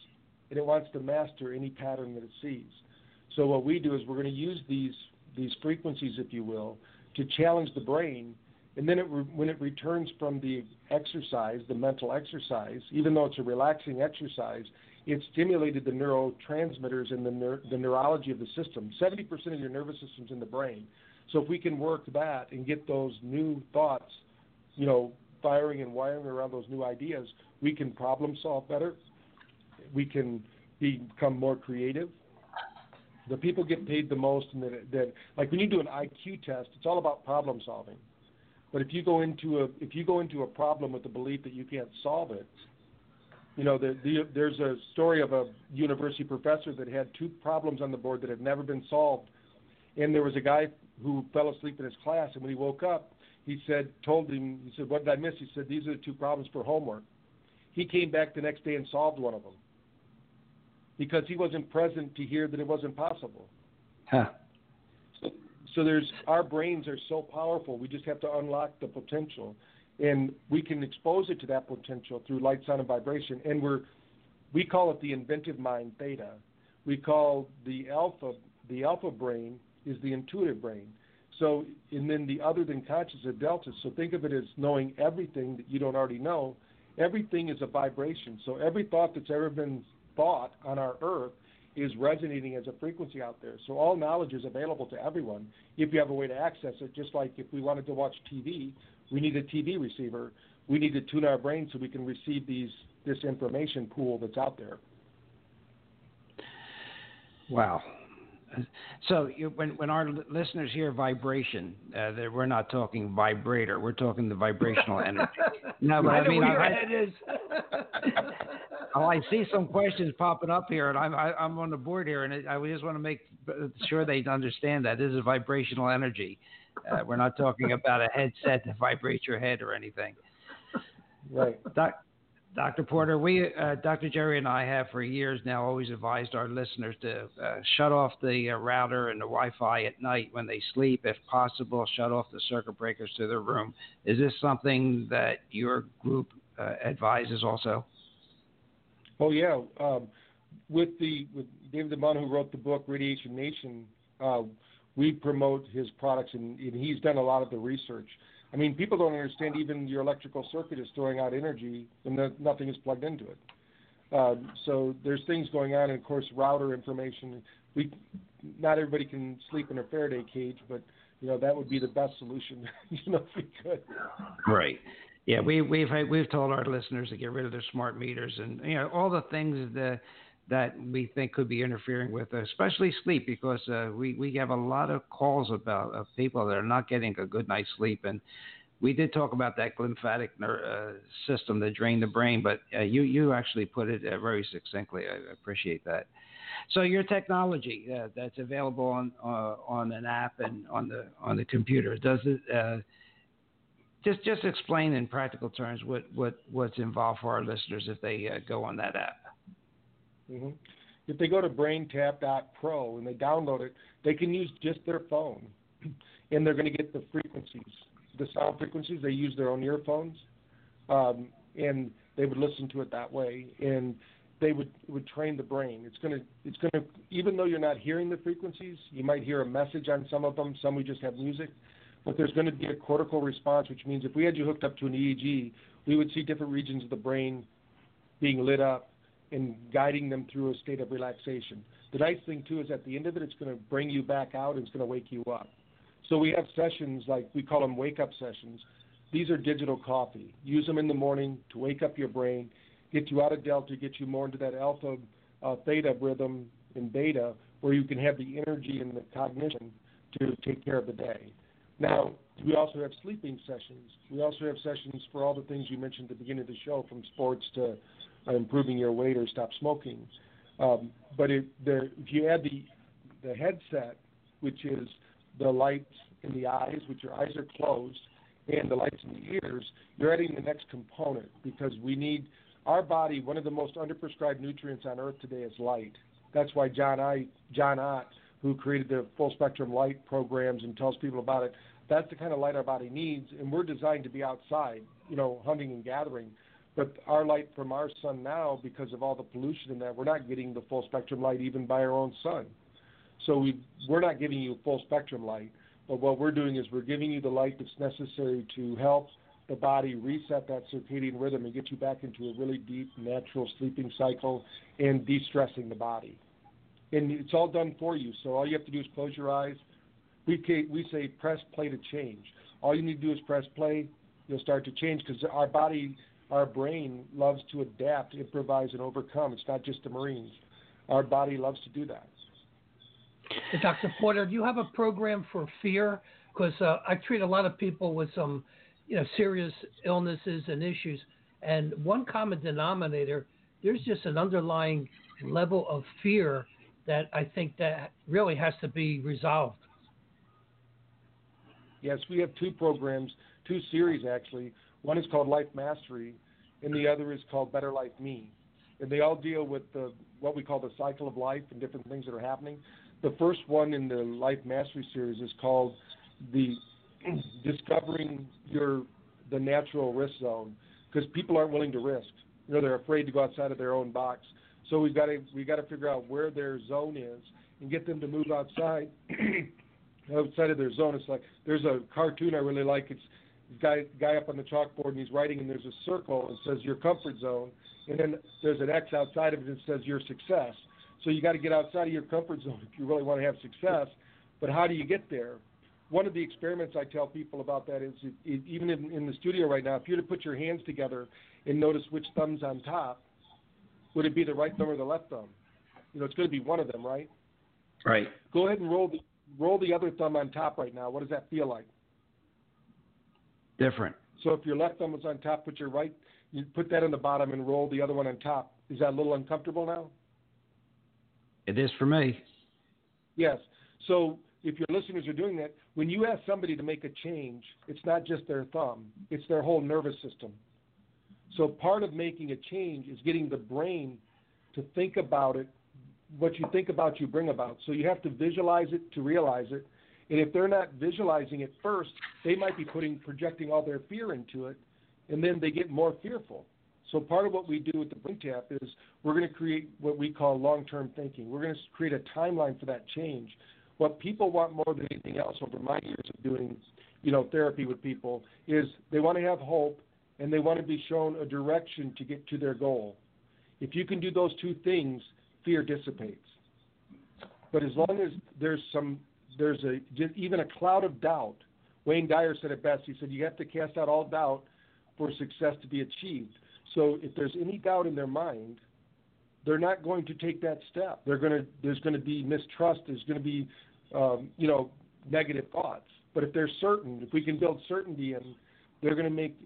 and it wants to master any pattern that it sees. So what we do is we're going to use these these frequencies, if you will, to challenge the brain. And then it re- when it returns from the exercise, the mental exercise, even though it's a relaxing exercise, it stimulated the neurotransmitters and the, neur- the neurology of the system. 70% of your nervous system's in the brain. So if we can work that and get those new thoughts, you know, firing and wiring around those new ideas, we can problem solve better. We can be, become more creative. The people get paid the most, and that like when you do an IQ test, it's all about problem solving. But if you go into a if you go into a problem with the belief that you can't solve it, you know, the, the, there's a story of a university professor that had two problems on the board that had never been solved, and there was a guy who fell asleep in his class, and when he woke up, he said, told him, he said, "What did I miss?" He said, "These are the two problems for homework." He came back the next day and solved one of them because he wasn't present to hear that it wasn't possible. Huh. So, so there's our brains are so powerful. We just have to unlock the potential and we can expose it to that potential through light, sound, and vibration. And we're we call it the inventive mind theta. We call the alpha the alpha brain is the intuitive brain. So and then the other than conscious is delta. So think of it as knowing everything that you don't already know, everything is a vibration. So every thought that's ever been thought on our earth is resonating as a frequency out there. So all knowledge is available to everyone if you have a way to access it. Just like if we wanted to watch TV, we need a TV receiver. We need to tune our brain so we can receive these this information pool that's out there. Wow. So you, when when our listeners hear vibration, uh, we're not talking vibrator. We're talking the vibrational energy. No, but I, I mean, I, it is. oh, I see some questions popping up here, and I'm I, am i am on the board here, and I just want to make sure they understand that this is vibrational energy. Uh, we're not talking about a headset to vibrate your head or anything. Right. Doc, Dr. Porter, we, uh, Dr. Jerry and I have for years now always advised our listeners to uh, shut off the uh, router and the Wi-Fi at night when they sleep, if possible. Shut off the circuit breakers to their room. Is this something that your group uh, advises also? Oh yeah, um, with the with David DeBaun who wrote the book Radiation Nation, uh, we promote his products and, and he's done a lot of the research. I mean, people don't understand even your electrical circuit is throwing out energy and the, nothing is plugged into it. Um, so there's things going on, and of course, router information. We not everybody can sleep in a Faraday cage, but you know that would be the best solution. you know, if we could. Right. Yeah, we, we've we've told our listeners to get rid of their smart meters and you know all the things that that we think could be interfering with, especially sleep, because uh, we we have a lot of calls about of people that are not getting a good night's sleep, and we did talk about that lymphatic ner- uh, system that drain the brain, but uh, you you actually put it uh, very succinctly. I appreciate that. So your technology uh, that's available on uh, on an app and on the on the computer does it. just just explain in practical terms what, what what's involved for our listeners if they go on that app. Mm-hmm. If they go to BrainTap.pro and they download it, they can use just their phone, and they're going to get the frequencies, the sound frequencies. They use their own earphones, um, and they would listen to it that way, and they would would train the brain. It's going to it's going to even though you're not hearing the frequencies, you might hear a message on some of them. Some we just have music, but there's going to be a cortical response, which means if we had you hooked up to an EEG, we would see different regions of the brain being lit up and guiding them through a state of relaxation. The nice thing too is at the end of it, it's going to bring you back out and it's going to wake you up. So we have sessions like we call them wake up sessions. These are digital coffee. Use them in the morning to wake up your brain, get you out of delta, get you more into that alpha, uh, theta rhythm and beta, where you can have the energy and the cognition to take care of the day. Now, we also have sleeping sessions. We also have sessions for all the things you mentioned at the beginning of the show, from sports to improving your weight or stop smoking. Um, but the, if you add the the headset, which is the lights in the eyes, which your eyes are closed, and the lights in the ears, you're adding the next component because we need our body. One of the most underprescribed nutrients on Earth today is light. That's why John I John Ott, who created the full spectrum light programs and tells people about it, that's the kind of light our body needs, and we're designed to be outside, you know, hunting and gathering. But our light from our sun now, because of all the pollution in that, we're not getting the full spectrum light even by our own sun. So we we're not giving you full spectrum light. But what we're doing is we're giving you the light that's necessary to help the body reset that circadian rhythm and get you back into a really deep natural sleeping cycle and de-stressing the body. And it's all done for you. So all you have to do is close your eyes. We we say press play to change. All you need to do is press play. You'll start to change because our body our brain loves to adapt, improvise, and overcome. It's not just the Marines. Our body loves to do that. Dr. Porter, do you have a program for fear? Because uh, I treat a lot of people with some, you know, serious illnesses and issues, and one common denominator, there's just an underlying level of fear that I think that really has to be resolved. Yes, we have two programs, two series actually. One is called Life Mastery, and the other is called Better Life Me. And they all deal with the what we call the cycle of life and different things that are happening. The first one in the Life Mastery series is called the discovering your the natural risk zone because people aren't willing to risk. You know, they're afraid to go outside of their own box. So we've got to we got to figure out where their zone is and get them to move outside outside of their zone. It's like there's a cartoon I really like. It's guy guy up on the chalkboard and he's writing and there's a circle and says your comfort zone and then there's an X outside of it that says your success. So you got to get outside of your comfort zone if you really want to have success. But how do you get there? One of the experiments I tell people about that is it, it, even in, in the studio right now, if you were to put your hands together and notice which thumb's on top, would it be the right thumb or the left thumb? You know, it's going to be one of them, right? Right. Go ahead and roll the roll the other thumb on top right now. What does that feel like? Different. So if your left thumb was on top, put your right, you put that on the bottom and roll the other one on top. Is that a little uncomfortable now? It is for me. Yes. So if your listeners are doing that, when you ask somebody to make a change, it's not just their thumb, it's their whole nervous system. So part of making a change is getting the brain to think about it. What you think about, you bring about. So you have to visualize it to realize it. And if they're not visualizing it first, they might be putting projecting all their fear into it, and then they get more fearful. So part of what we do with the BrainTap is we're going to create what we call long-term thinking. We're going to create a timeline for that change. What people want more than anything else over my years of doing, you know, therapy with people is they want to have hope and they want to be shown a direction to get to their goal. If you can do those two things, fear dissipates. But as long as there's some there's a just even a cloud of doubt. Wayne Dyer said it best. He said you have to cast out all doubt for success to be achieved. So if there's any doubt in their mind, they're not going to take that step. They're going to there's going to be mistrust. There's going to be um, you know negative thoughts. But if they're certain, if we can build certainty in, they're going to make.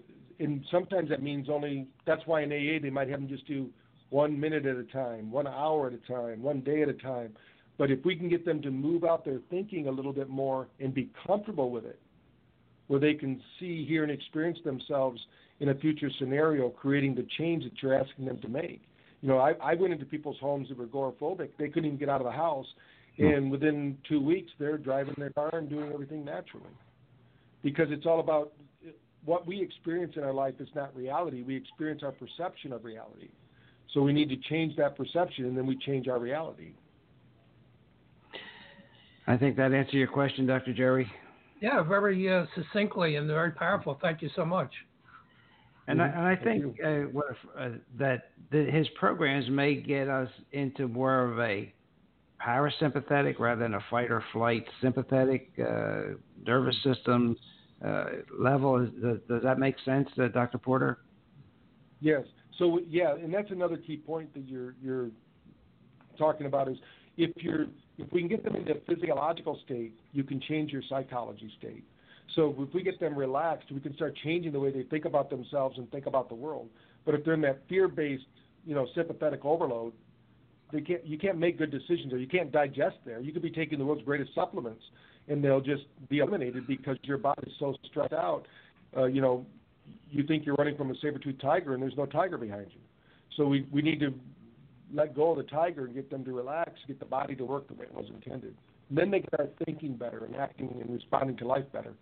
And sometimes that means only. That's why in AA they might have them just do one minute at a time, one hour at a time, one day at a time. But if we can get them to move out their thinking a little bit more and be comfortable with it, where they can see, hear, and experience themselves in a future scenario, creating the change that you're asking them to make. You know, I, I went into people's homes that were agoraphobic. They couldn't even get out of the house. Hmm. And within two weeks, they're driving their car and doing everything naturally. Because it's all about what we experience in our life is not reality. We experience our perception of reality. So we need to change that perception, and then we change our reality. I think that answered your question, Dr. Jerry. Yeah, very uh, succinctly and very powerful. Thank you so much. And I, and I think uh, what if, uh, that the, his programs may get us into more of a parasympathetic rather than a fight or flight sympathetic uh, nervous system uh, level. Does, does, that make sense, uh, Dr. Porter? Yes. So yeah, and that's another key point that you're you're talking about is if you're if we can get them into physiological state, you can change your psychology state. So if we get them relaxed, we can start changing the way they think about themselves and think about the world. But if they're in that fear-based, you know, sympathetic overload, they can't you can't make good decisions or you can't digest there. You could be taking the world's greatest supplements and they'll just be eliminated because your body's so stressed out. Uh, you know, you think you're running from a saber-toothed tiger and there's no tiger behind you. So we, we need to let go of the tiger and get them to relax, get the body to work the way it was intended. And then they start thinking better and acting and responding to life better.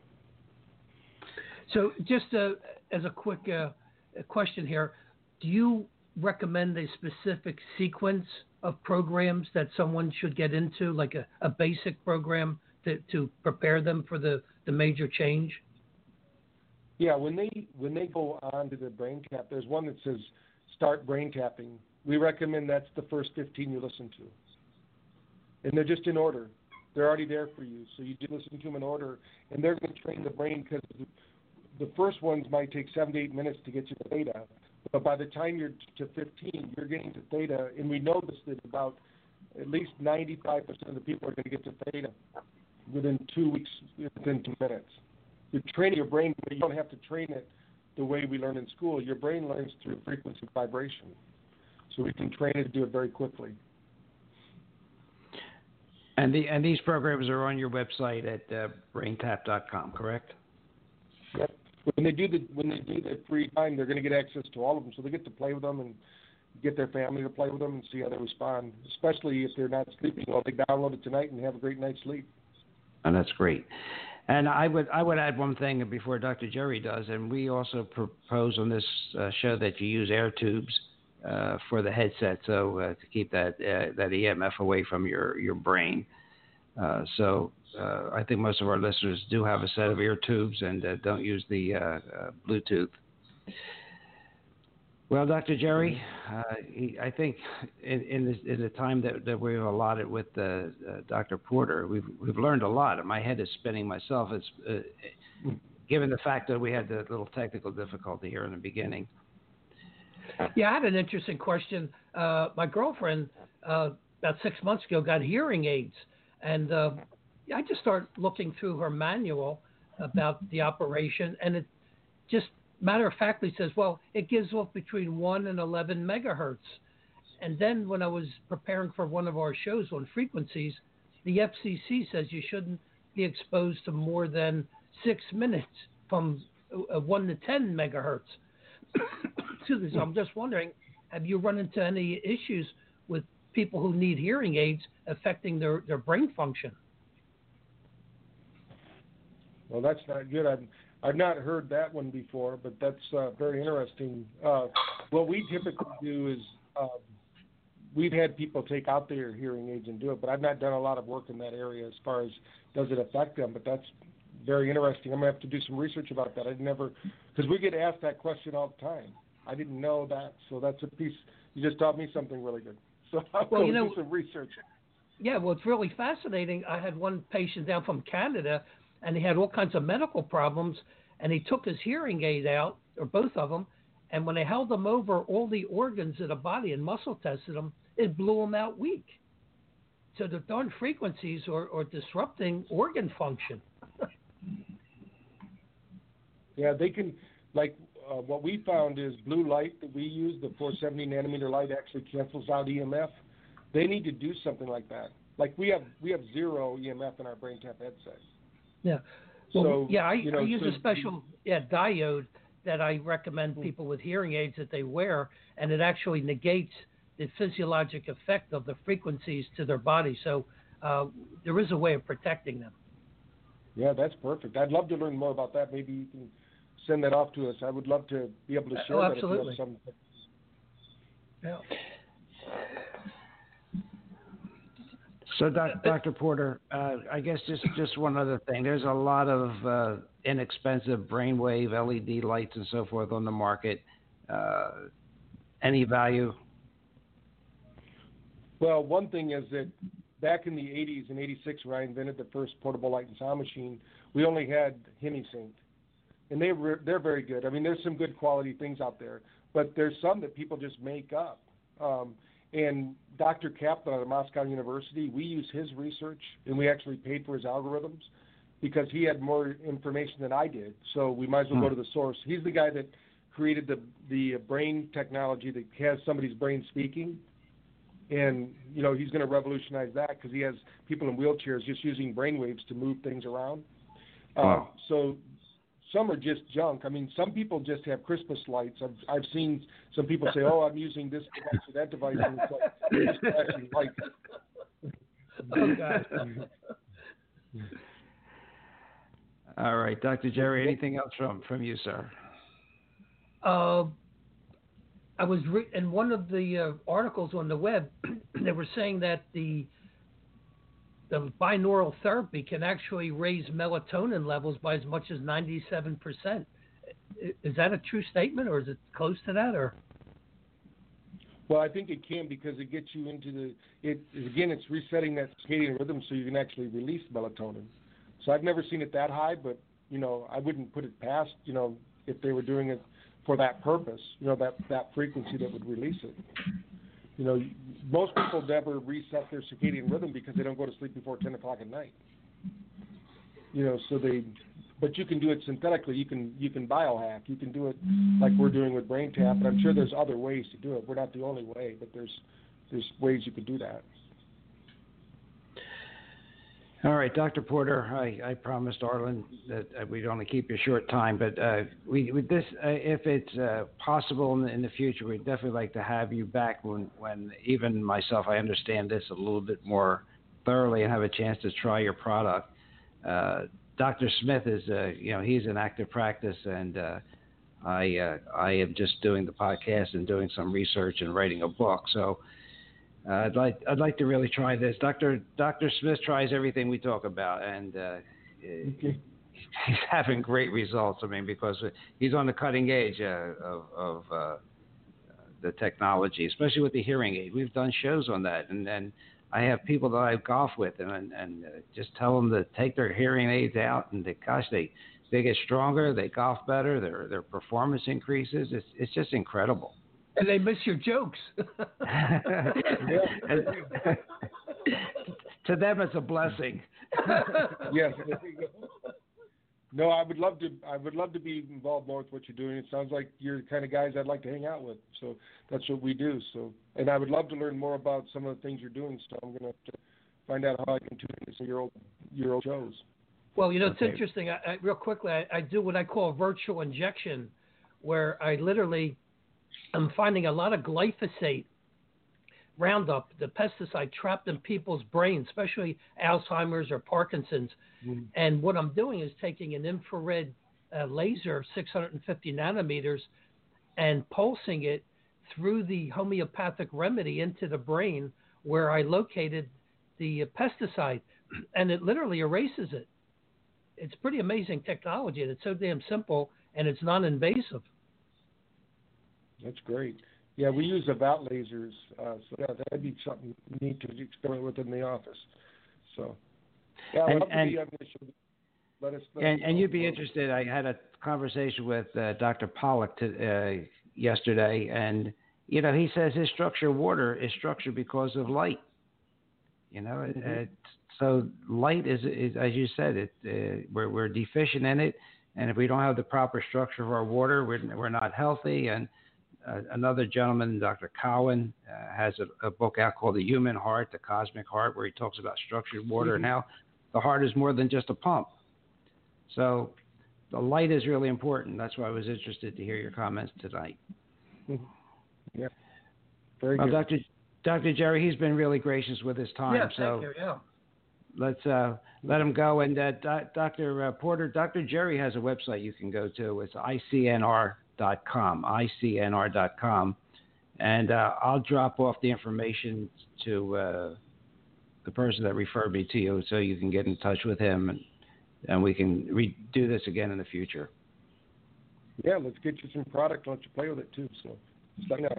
So, just uh, as a quick uh, question here, do you recommend a specific sequence of programs that someone should get into, like a, a basic program to, to prepare them for the, the major change? Yeah, when they when they go on to the BrainTap, there's one that says start brain tapping we recommend that's the first 15 you listen to. And they're just in order. They're already there for you. So you do listen to them in order, and they're going to train the brain because the first ones might take seven to eight minutes to get you to theta. But by the time you're to 15, you're getting to theta. And we know this that about at least 95% of the people are going to get to theta within two weeks, within two minutes. You're training your brain, but you don't have to train it the way we learn in school. Your brain learns through frequency vibration so we can train it to do it very quickly. And the and these programs are on your website at uh, braintap.com, correct? Yep. When they do the when they do the free time, they're going to get access to all of them, so they get to play with them and get their family to play with them and see how they respond. Especially if they're not sleeping well, they download it tonight and have a great night's sleep. And that's great. And I would I would add one thing before Dr. Jerry does, and we also propose on this uh, show that you use air tubes uh, for the headset, so uh, to keep that uh, that EMF away from your your brain. Uh, so uh, I think most of our listeners do have a set of ear tubes and uh, don't use the Bluetooth. Well, Dr. Jerry, he, I think in, in, this, in, the time that, that we've allotted with Dr. Porter, we've we've learned a lot. My head is spinning myself. It's given the fact that we had the little technical difficulty here in the beginning. Yeah, I had an interesting question. Uh, my girlfriend uh, about six months ago got hearing aids, and uh, I just started looking through her manual about the operation, and it just matter of factly says, well, it gives off between one and eleven megahertz. And then when I was preparing for one of our shows on frequencies, the FCC says you shouldn't be exposed to more than six minutes from uh, one to ten megahertz. Excuse me. So I'm just wondering, have you run into any issues with people who need hearing aids affecting their, their brain function? Well, that's not good. I've I've not heard that one before, but that's uh, very interesting. Uh, what we typically do is uh, we've had people take out their hearing aids and do it, but I've not done a lot of work in that area as far as does it affect them. But that's very interesting. I'm gonna have to do some research about that. I'd never because we get asked that question all the time. I didn't know that, so that's a piece. You just taught me something really good. So I'll well, go you know, do some research. Yeah, well, it's really fascinating. I had one patient down from Canada and he had all kinds of medical problems. And he took his hearing aid out, or both of them, and when they held them over all the organs of the body and muscle tested them, it blew them out weak. So the darn frequencies are, are disrupting organ function. Yeah, they can, like uh, what we found is blue light that we use, the 470 nanometer light actually cancels out EMF. They need to do something like that. Like we have we have zero EMF in our BrainTap headset. Yeah. Well, so, yeah, I, you know, I use so a special yeah, diode that I recommend hmm. people with hearing aids that they wear, and it actually negates the physiologic effect of the frequencies to their body. So uh, there is a way of protecting them. Yeah, that's perfect. I'd love to learn more about that. Maybe you can send that off to us. I would love to be able to share oh, that. Absolutely. Yeah. So, Dr. Porter, uh, I guess just, just one other thing. There's a lot of uh, inexpensive brainwave LED lights and so forth on the market. Uh, any value? Well, one thing is that back in the 80s and 86, when I invented the first portable light and sound machine, we only had HemiSync. And they were, they're very good. I mean, there's some good quality things out there, but there's some that people just make up. Um, and Dr. Kaplan at Moscow University, we use his research, and we actually paid for his algorithms because he had more information than I did. So we might as well hmm. go to the source. He's the guy that created the the brain technology that has somebody's brain speaking, and you know he's going to revolutionize that because he has people in wheelchairs just using brain waves to move things around. Wow. Uh, so some are just junk. I mean, some people just have Christmas lights. I've I've seen some people say, "Oh, I'm using this device or that device," and it's like it's flashing lights. Oh All right, Dr. Jerry. Anything else from from you, sir? Uh, I was re- in one of the uh, articles on the web. they were saying that the the binaural therapy can actually raise melatonin levels by as much as 97%. Is that a true statement or is it close to that or? Well, I think it can because it gets you into the it again it's resetting that circadian rhythm so you can actually release melatonin. So I've never seen it that high, but you know, I wouldn't put it past, you know, if they were doing it for that purpose, you know, that that frequency that would release it. You know, most people never reset their circadian rhythm because they don't go to sleep before 10 o'clock at night. You know, so they, but you can do it synthetically. You can you can biohack. You can do it like we're doing with BrainTap. But I'm sure there's other ways to do it. We're not the only way, but there's there's ways you could do that. All right, Dr. Porter, I, I promised Arlen that uh, we'd only keep you a short time, but uh, we, with this, uh, if it's uh, possible in the, in the, future, we'd definitely like to have you back when, when even myself, I understand this a little bit more thoroughly and have a chance to try your product. Uh, Dr. Smith is, uh, you know, he's in active practice, and I, I am just doing the podcast and doing some research and writing a book. So uh, I'd like I'd like to really try this. Doctor Doctor Smith tries everything we talk about, and uh, okay. he's having great results. I mean, because he's on the cutting edge uh, of, of uh, the technology, especially with the hearing aid. We've done shows on that, and then I have people that I golf with, and and uh, just tell them to take their hearing aids out, and they, gosh, they they get stronger, they golf better, their their performance increases. It's it's just incredible. And they miss your jokes. to them, it's a blessing. yes. No, I would love to. I would love to be involved more with what you're doing. It sounds like you're the kind of guys I'd like to hang out with. So that's what we do. So, and I would love to learn more about some of the things you're doing. So I'm going to have to find out how I can tune into some of your old your old shows. Well, you know, it's interesting. I, I, real quickly, I, I do what I call a virtual injection, where I literally am finding a lot of glyphosate Roundup, the pesticide trapped in people's brains, especially Alzheimer's or Parkinson's. Mm. And what I'm doing is taking an infrared uh, laser, 650 nanometers, and pulsing it through the homeopathic remedy into the brain where I located the pesticide, and it literally erases it. It's pretty amazing technology, and it's so damn simple, and it's non-invasive. That's great. Yeah, we use about lasers, uh, so yeah, that'd be something neat to experiment with in the office. So, yeah, and, and, let us, let and, and you'd be interested. I had a conversation with uh, Dr. Pollack to, uh, yesterday, and you know he says his structured water is structured because of light. You know, mm-hmm. it, so light is, is, as you said, it uh, we're, we're deficient in it, and if we don't have the proper structure of our water, we're we're not healthy, and another gentleman, Dr. Cowan, uh, has a, a, book out called The Human Heart, The Cosmic Heart, where he talks about structured water mm-hmm. and how the heart is more than just a pump. So the light is really important. That's why I was interested to hear your comments tonight. Mm-hmm. Yeah. Very well, good. Dr. Dr. Jerry, he's been really gracious with his time. Yeah, so thank you. Yeah. Let's uh, let him go. And uh, Dr. Uh, Porter, Dr. Jerry has a website you can go to. It's ICNR icnr.com, icnr.com. And uh, I'll drop off the information to uh, the person that referred me to you so you can get in touch with him and, and we can redo this again in the future. Yeah, let's get you some product. Let you play with it too. So.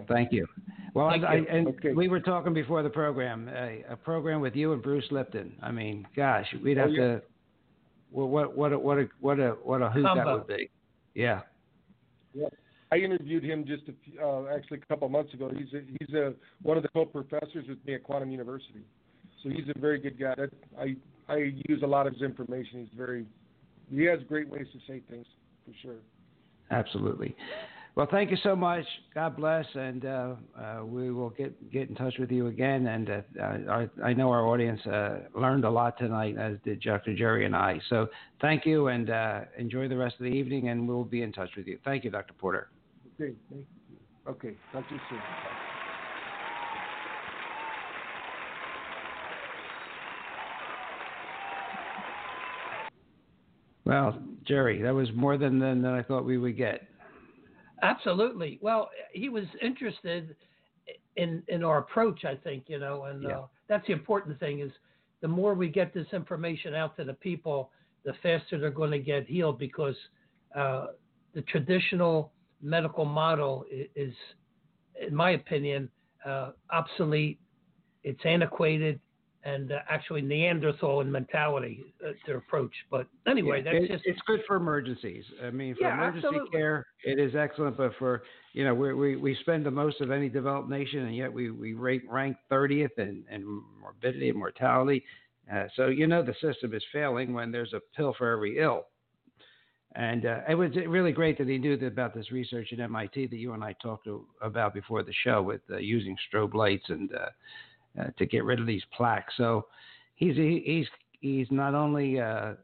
Thank you. Well, Thank I, you. and okay. we were talking before the program, a, a, program with you and Bruce Lipton. I mean, gosh, we'd have oh, yeah. to. Well, what what a, what a what a what a hoot Combo. that would be. Yeah. Yeah. I interviewed him just a few, uh, actually a couple months ago. He's a, he's a one of the co-professors with me at Quantum University, so he's a very good guy. I I use a lot of his information. He's very he has great ways to say things for sure. Absolutely. Well, thank you so much. God bless, and uh, uh, we will get get in touch with you again. And uh, I, I, know our audience uh, learned a lot tonight, as did Dr. Jerry and I. So thank you, and uh, enjoy the rest of the evening. And we'll be in touch with you. Thank you, Dr. Porter. Okay. Thank you. Okay. Talk to you soon. Well, Jerry, that was more than than I thought we would get. Absolutely. Well, he was interested in in our approach, I think, you know, and yeah. uh, that's the important thing is the more we get this information out to the people, the faster they're going to get healed because uh, the traditional medical model is, in my opinion, uh, obsolete. It's antiquated, and uh, actually Neanderthal in mentality uh, their approach. But anyway, yeah, that's it, just it's good for emergencies. I mean, for yeah, emergency absolutely. care, it is excellent. But for you know, we we we spend the most of any developed nation, and yet we we rate rank 30th in, in morbidity and mortality. Uh, so you know the system is failing when there's a pill for every ill. And uh, it was really great that he knew about this research at MIT that you and I talked to, about before the show with uh, using strobe lights and uh, to get rid of these plaques. So he's he's he's not only uh, uh,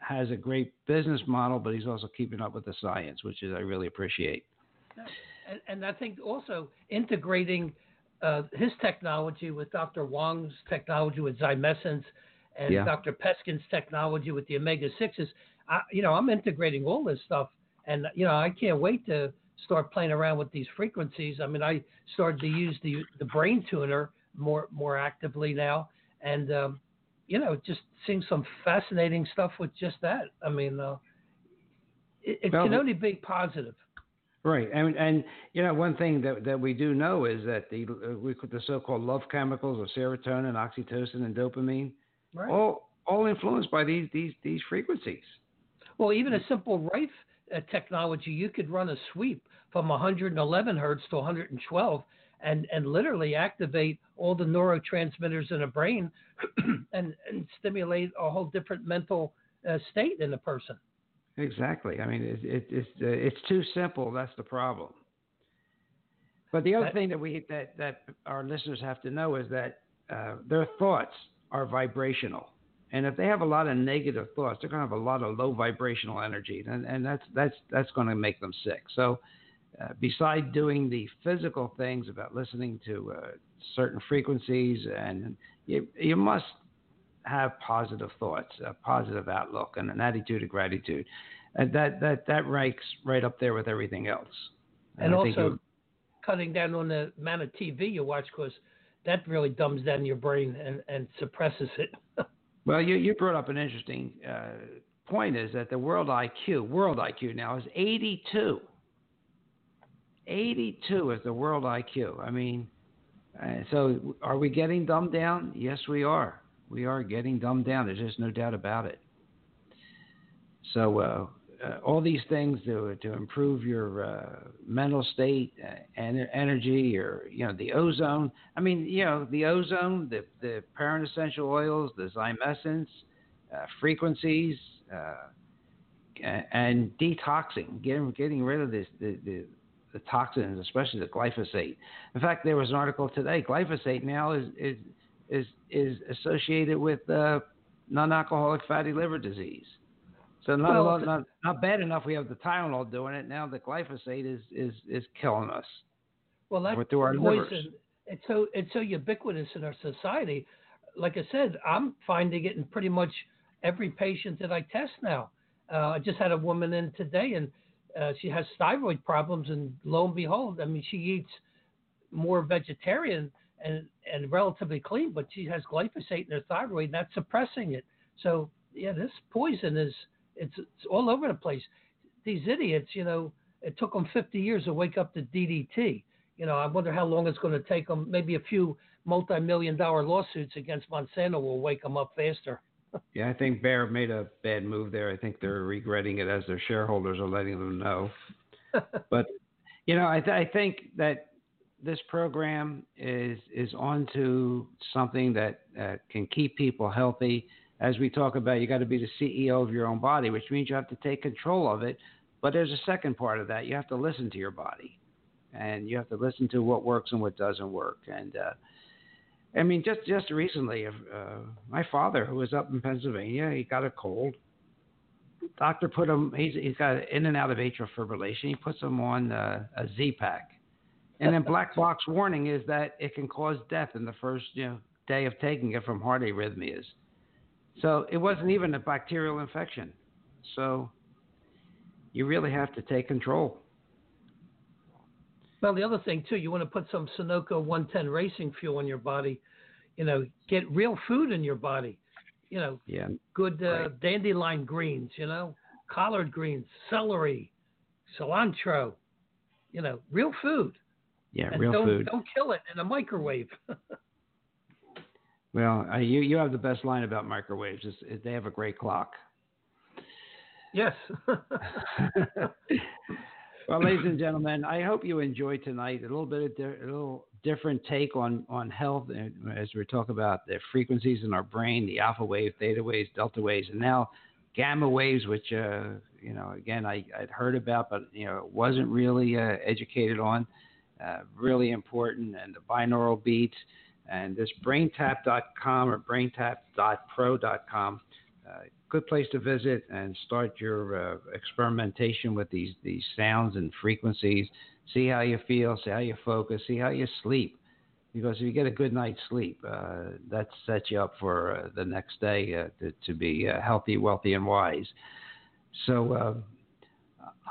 has a great business model, but he's also keeping up with the science, which is I really appreciate. And, and I think also integrating uh, his technology with Dr. Wong's technology with Zymessence and yeah. Dr. Peskin's technology with the omega sixes. You know, I'm integrating all this stuff, and you know, I can't wait to start playing around with these frequencies. I mean, I started to use the the brain tuner more more actively now, and um, you know, just seeing some fascinating stuff with just that. I mean, uh, it, it well, can only be positive. Right, and and you know one thing that that we do know is that the uh, we the so-called love chemicals of serotonin, oxytocin, and dopamine, right. all all influenced by these these these frequencies. Well, even a simple Rife uh, technology, you could run a sweep from 111 hertz to 112, and and literally activate all the neurotransmitters in the brain, and and stimulate a whole different mental uh, state in the person. Exactly. I mean, it, it, it's uh, it's too simple. That's the problem. But the other that, thing that we that that our listeners have to know is that uh, their thoughts are vibrational, and if they have a lot of negative thoughts, they're going to have a lot of low vibrational energy, and and that's that's that's going to make them sick. So, uh, besides doing the physical things about listening to uh, certain frequencies, and you you must have positive thoughts, a positive outlook, and an attitude of gratitude. And that that that ranks right up there with everything else. And, and also cutting down on the amount of TV you watch because that really dumbs down your brain and, and suppresses it. well, you, you brought up an interesting uh, point is that the world IQ, world IQ now is 82. 82 is the world IQ. I mean, uh, so are we getting dumbed down? Yes, we are we are getting dumbed down. There's just no doubt about it. So uh, uh, all these things to to improve your uh, mental state and uh, energy, or you know the ozone. I mean, you know the ozone, the the parent essential oils, the Zymessence, uh, frequencies, uh, and detoxing, getting getting rid of this the, the the toxins, especially the glyphosate. In fact, there was an article today. Glyphosate now is is is is associated with uh, non-alcoholic fatty liver disease. So not, well, lot, not not bad enough we have the Tylenol doing it. Now the glyphosate is is is killing us. Well, that's through our poison. Livers. It's so it's so ubiquitous in our society. Like I said, I'm finding it in pretty much every patient that I test now. Uh, I just had a woman in today, and uh, she has thyroid problems, and lo and behold, I mean, she eats more vegetarian and and relatively clean, but she has glyphosate in her thyroid, and that's suppressing it. So yeah, this poison is it's, it's all over the place. These idiots, you know, it took them 50 years to wake up to DDT. You know, I wonder how long it's going to take them. Maybe a few multi-million dollar lawsuits against Monsanto will wake them up faster. Yeah, I think Bayer made a bad move there. I think they're regretting it as their shareholders are letting them know. but you know, I, th- I think that this program is is onto something that uh, can keep people healthy. As we talk about, you got to be the CEO of your own body, which means you have to take control of it. But there's a second part of that. You have to listen to your body, and you have to listen to what works and what doesn't work. And uh, I mean, just just recently, uh, my father, who was up in Pennsylvania, he got a cold. Doctor put him. He's he's got in and out of atrial fibrillation. He puts him on uh, a Z pack and then black box warning is that it can cause death in the first you know, day of taking it from heart arrhythmias. So it wasn't even a bacterial infection. So you really have to take control. Well, the other thing too, you want to put some Sunoco 110 racing fuel in your body. You know, get real food in your body. You know, yeah, good uh, right. dandelion greens. You know, collard greens, celery, cilantro. You know, real food. Yeah, and real don't, food. Don't kill it in a microwave. well, uh, you you have the best line about microwaves. Is they have a great clock. Yes. well, ladies and gentlemen, I hope you enjoyed tonight. A little bit of di- a little different take on on health uh, as we talk about the frequencies in our brain, the alpha waves, theta waves, delta waves, and now gamma waves, which uh, you know, again, I, I'd heard about, but you know, wasn't really uh, educated on. Uh, really important, and the binaural beats, and this braintap.com or braintap.pro.com. Uh, good place to visit and start your uh, experimentation with these these sounds and frequencies. See how you feel, see how you focus, see how you sleep. Because if you get a good night's sleep, uh, that sets you up for uh, the next day uh, to, to, be healthy, wealthy, and wise. So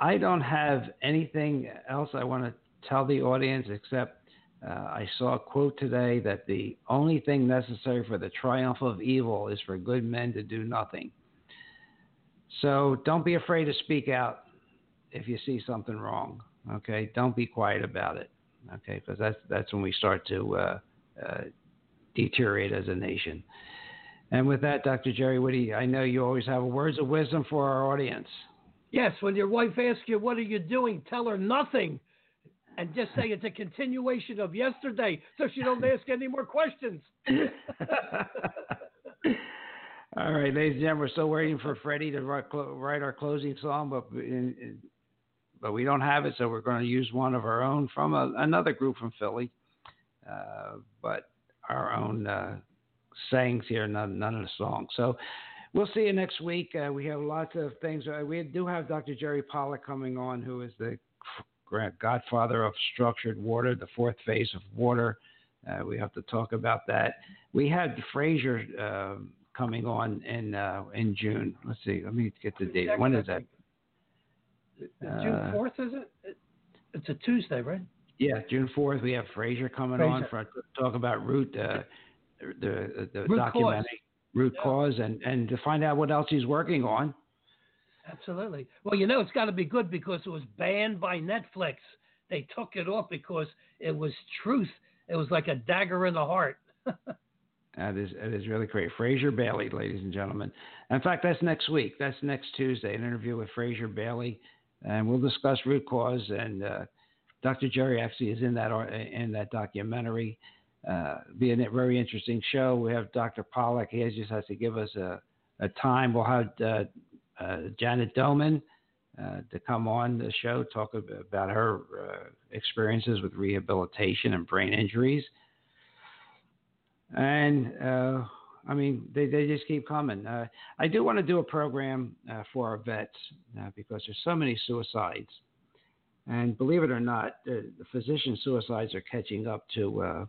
I don't have anything else I want to tell the audience except uh, I saw a quote today that the only thing necessary for the triumph of evil is for good men to do nothing. So don't be afraid to speak out if you see something wrong. Okay, don't be quiet about it. Okay, because that's that's when we start to uh, uh, deteriorate as a nation. And with that, Dr. Jerry Whitty, I know you always have words of wisdom for our audience. Yes, when your wife asks you, What are you doing? tell her nothing. And just say it's a continuation of yesterday so she don't ask any more questions. All right, ladies and gentlemen, we're still waiting for Freddie to write, our closing song, but but we don't have it, so we're going to use one of our own from a, another group from Philly, uh, but our own uh, sayings here, none, none of the songs. So we'll see you next week. Uh, we have lots of things. Uh, we do have Dr. Jerry Pollack coming on, who is the godfather of structured water, the fourth phase of water. Uh, we have to talk about that. We had Frazer uh, coming on in uh, in June. Let's see. Let me get the date. When is that? June uh, fourth, is it? It's a Tuesday, right? Yeah, June fourth. We have Frazer coming Frazer. on for talk about root uh, the the root documentary cause. root yeah. cause and and to find out what else he's working on. Absolutely. Well, you know, it's got to be good because it was banned by Netflix. They took it off because it was truth. It was like a dagger in the heart. that is that is really great. Frazer Bailey, ladies and gentlemen. In fact, that's next week. That's next Tuesday. An interview with Frazer Bailey, and we'll discuss root cause. And uh, Dr. Jerry actually is in that in that documentary. Uh, be a very interesting show. We have Dr. Pollack. He just has to give us a, a time. We'll have uh, uh, Janet Doman uh, to come on the show, talk about her uh, experiences with rehabilitation and brain injuries. And uh, I mean, they, they just keep coming. Uh, I do want to do a program uh, for our vets because there's so many suicides. And believe it or not, the, the physician suicides are catching up to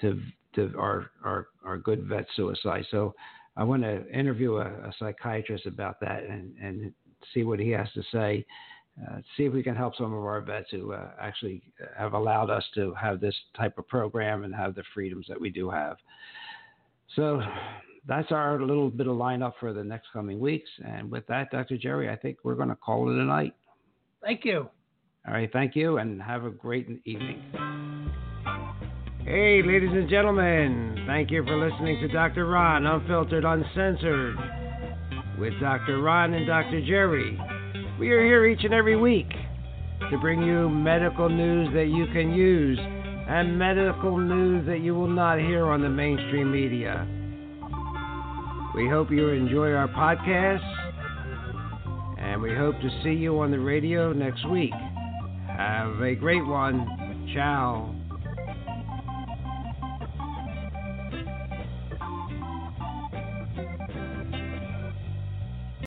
to to our, our, our good vet suicide. So I want to interview a, a psychiatrist about that and, and see what he has to say. Uh, see if we can help some of our vets who uh, actually have allowed us to have this type of program and have the freedoms that we do have. So that's our little bit of lineup for the next coming weeks. And with that, Dr. Jerry, I think we're going to call it a night. Thank you. All right. Thank you and have a great evening. Hey, ladies and gentlemen, thank you for listening to Dr. Ron, Unfiltered, Uncensored, with Dr. Ron and Dr. Jerry. We are here each and every week to bring you medical news that you can use and medical news that you will not hear on the mainstream media. We hope you enjoy our podcast, and we hope to see you on the radio next week. Have a great one. Ciao.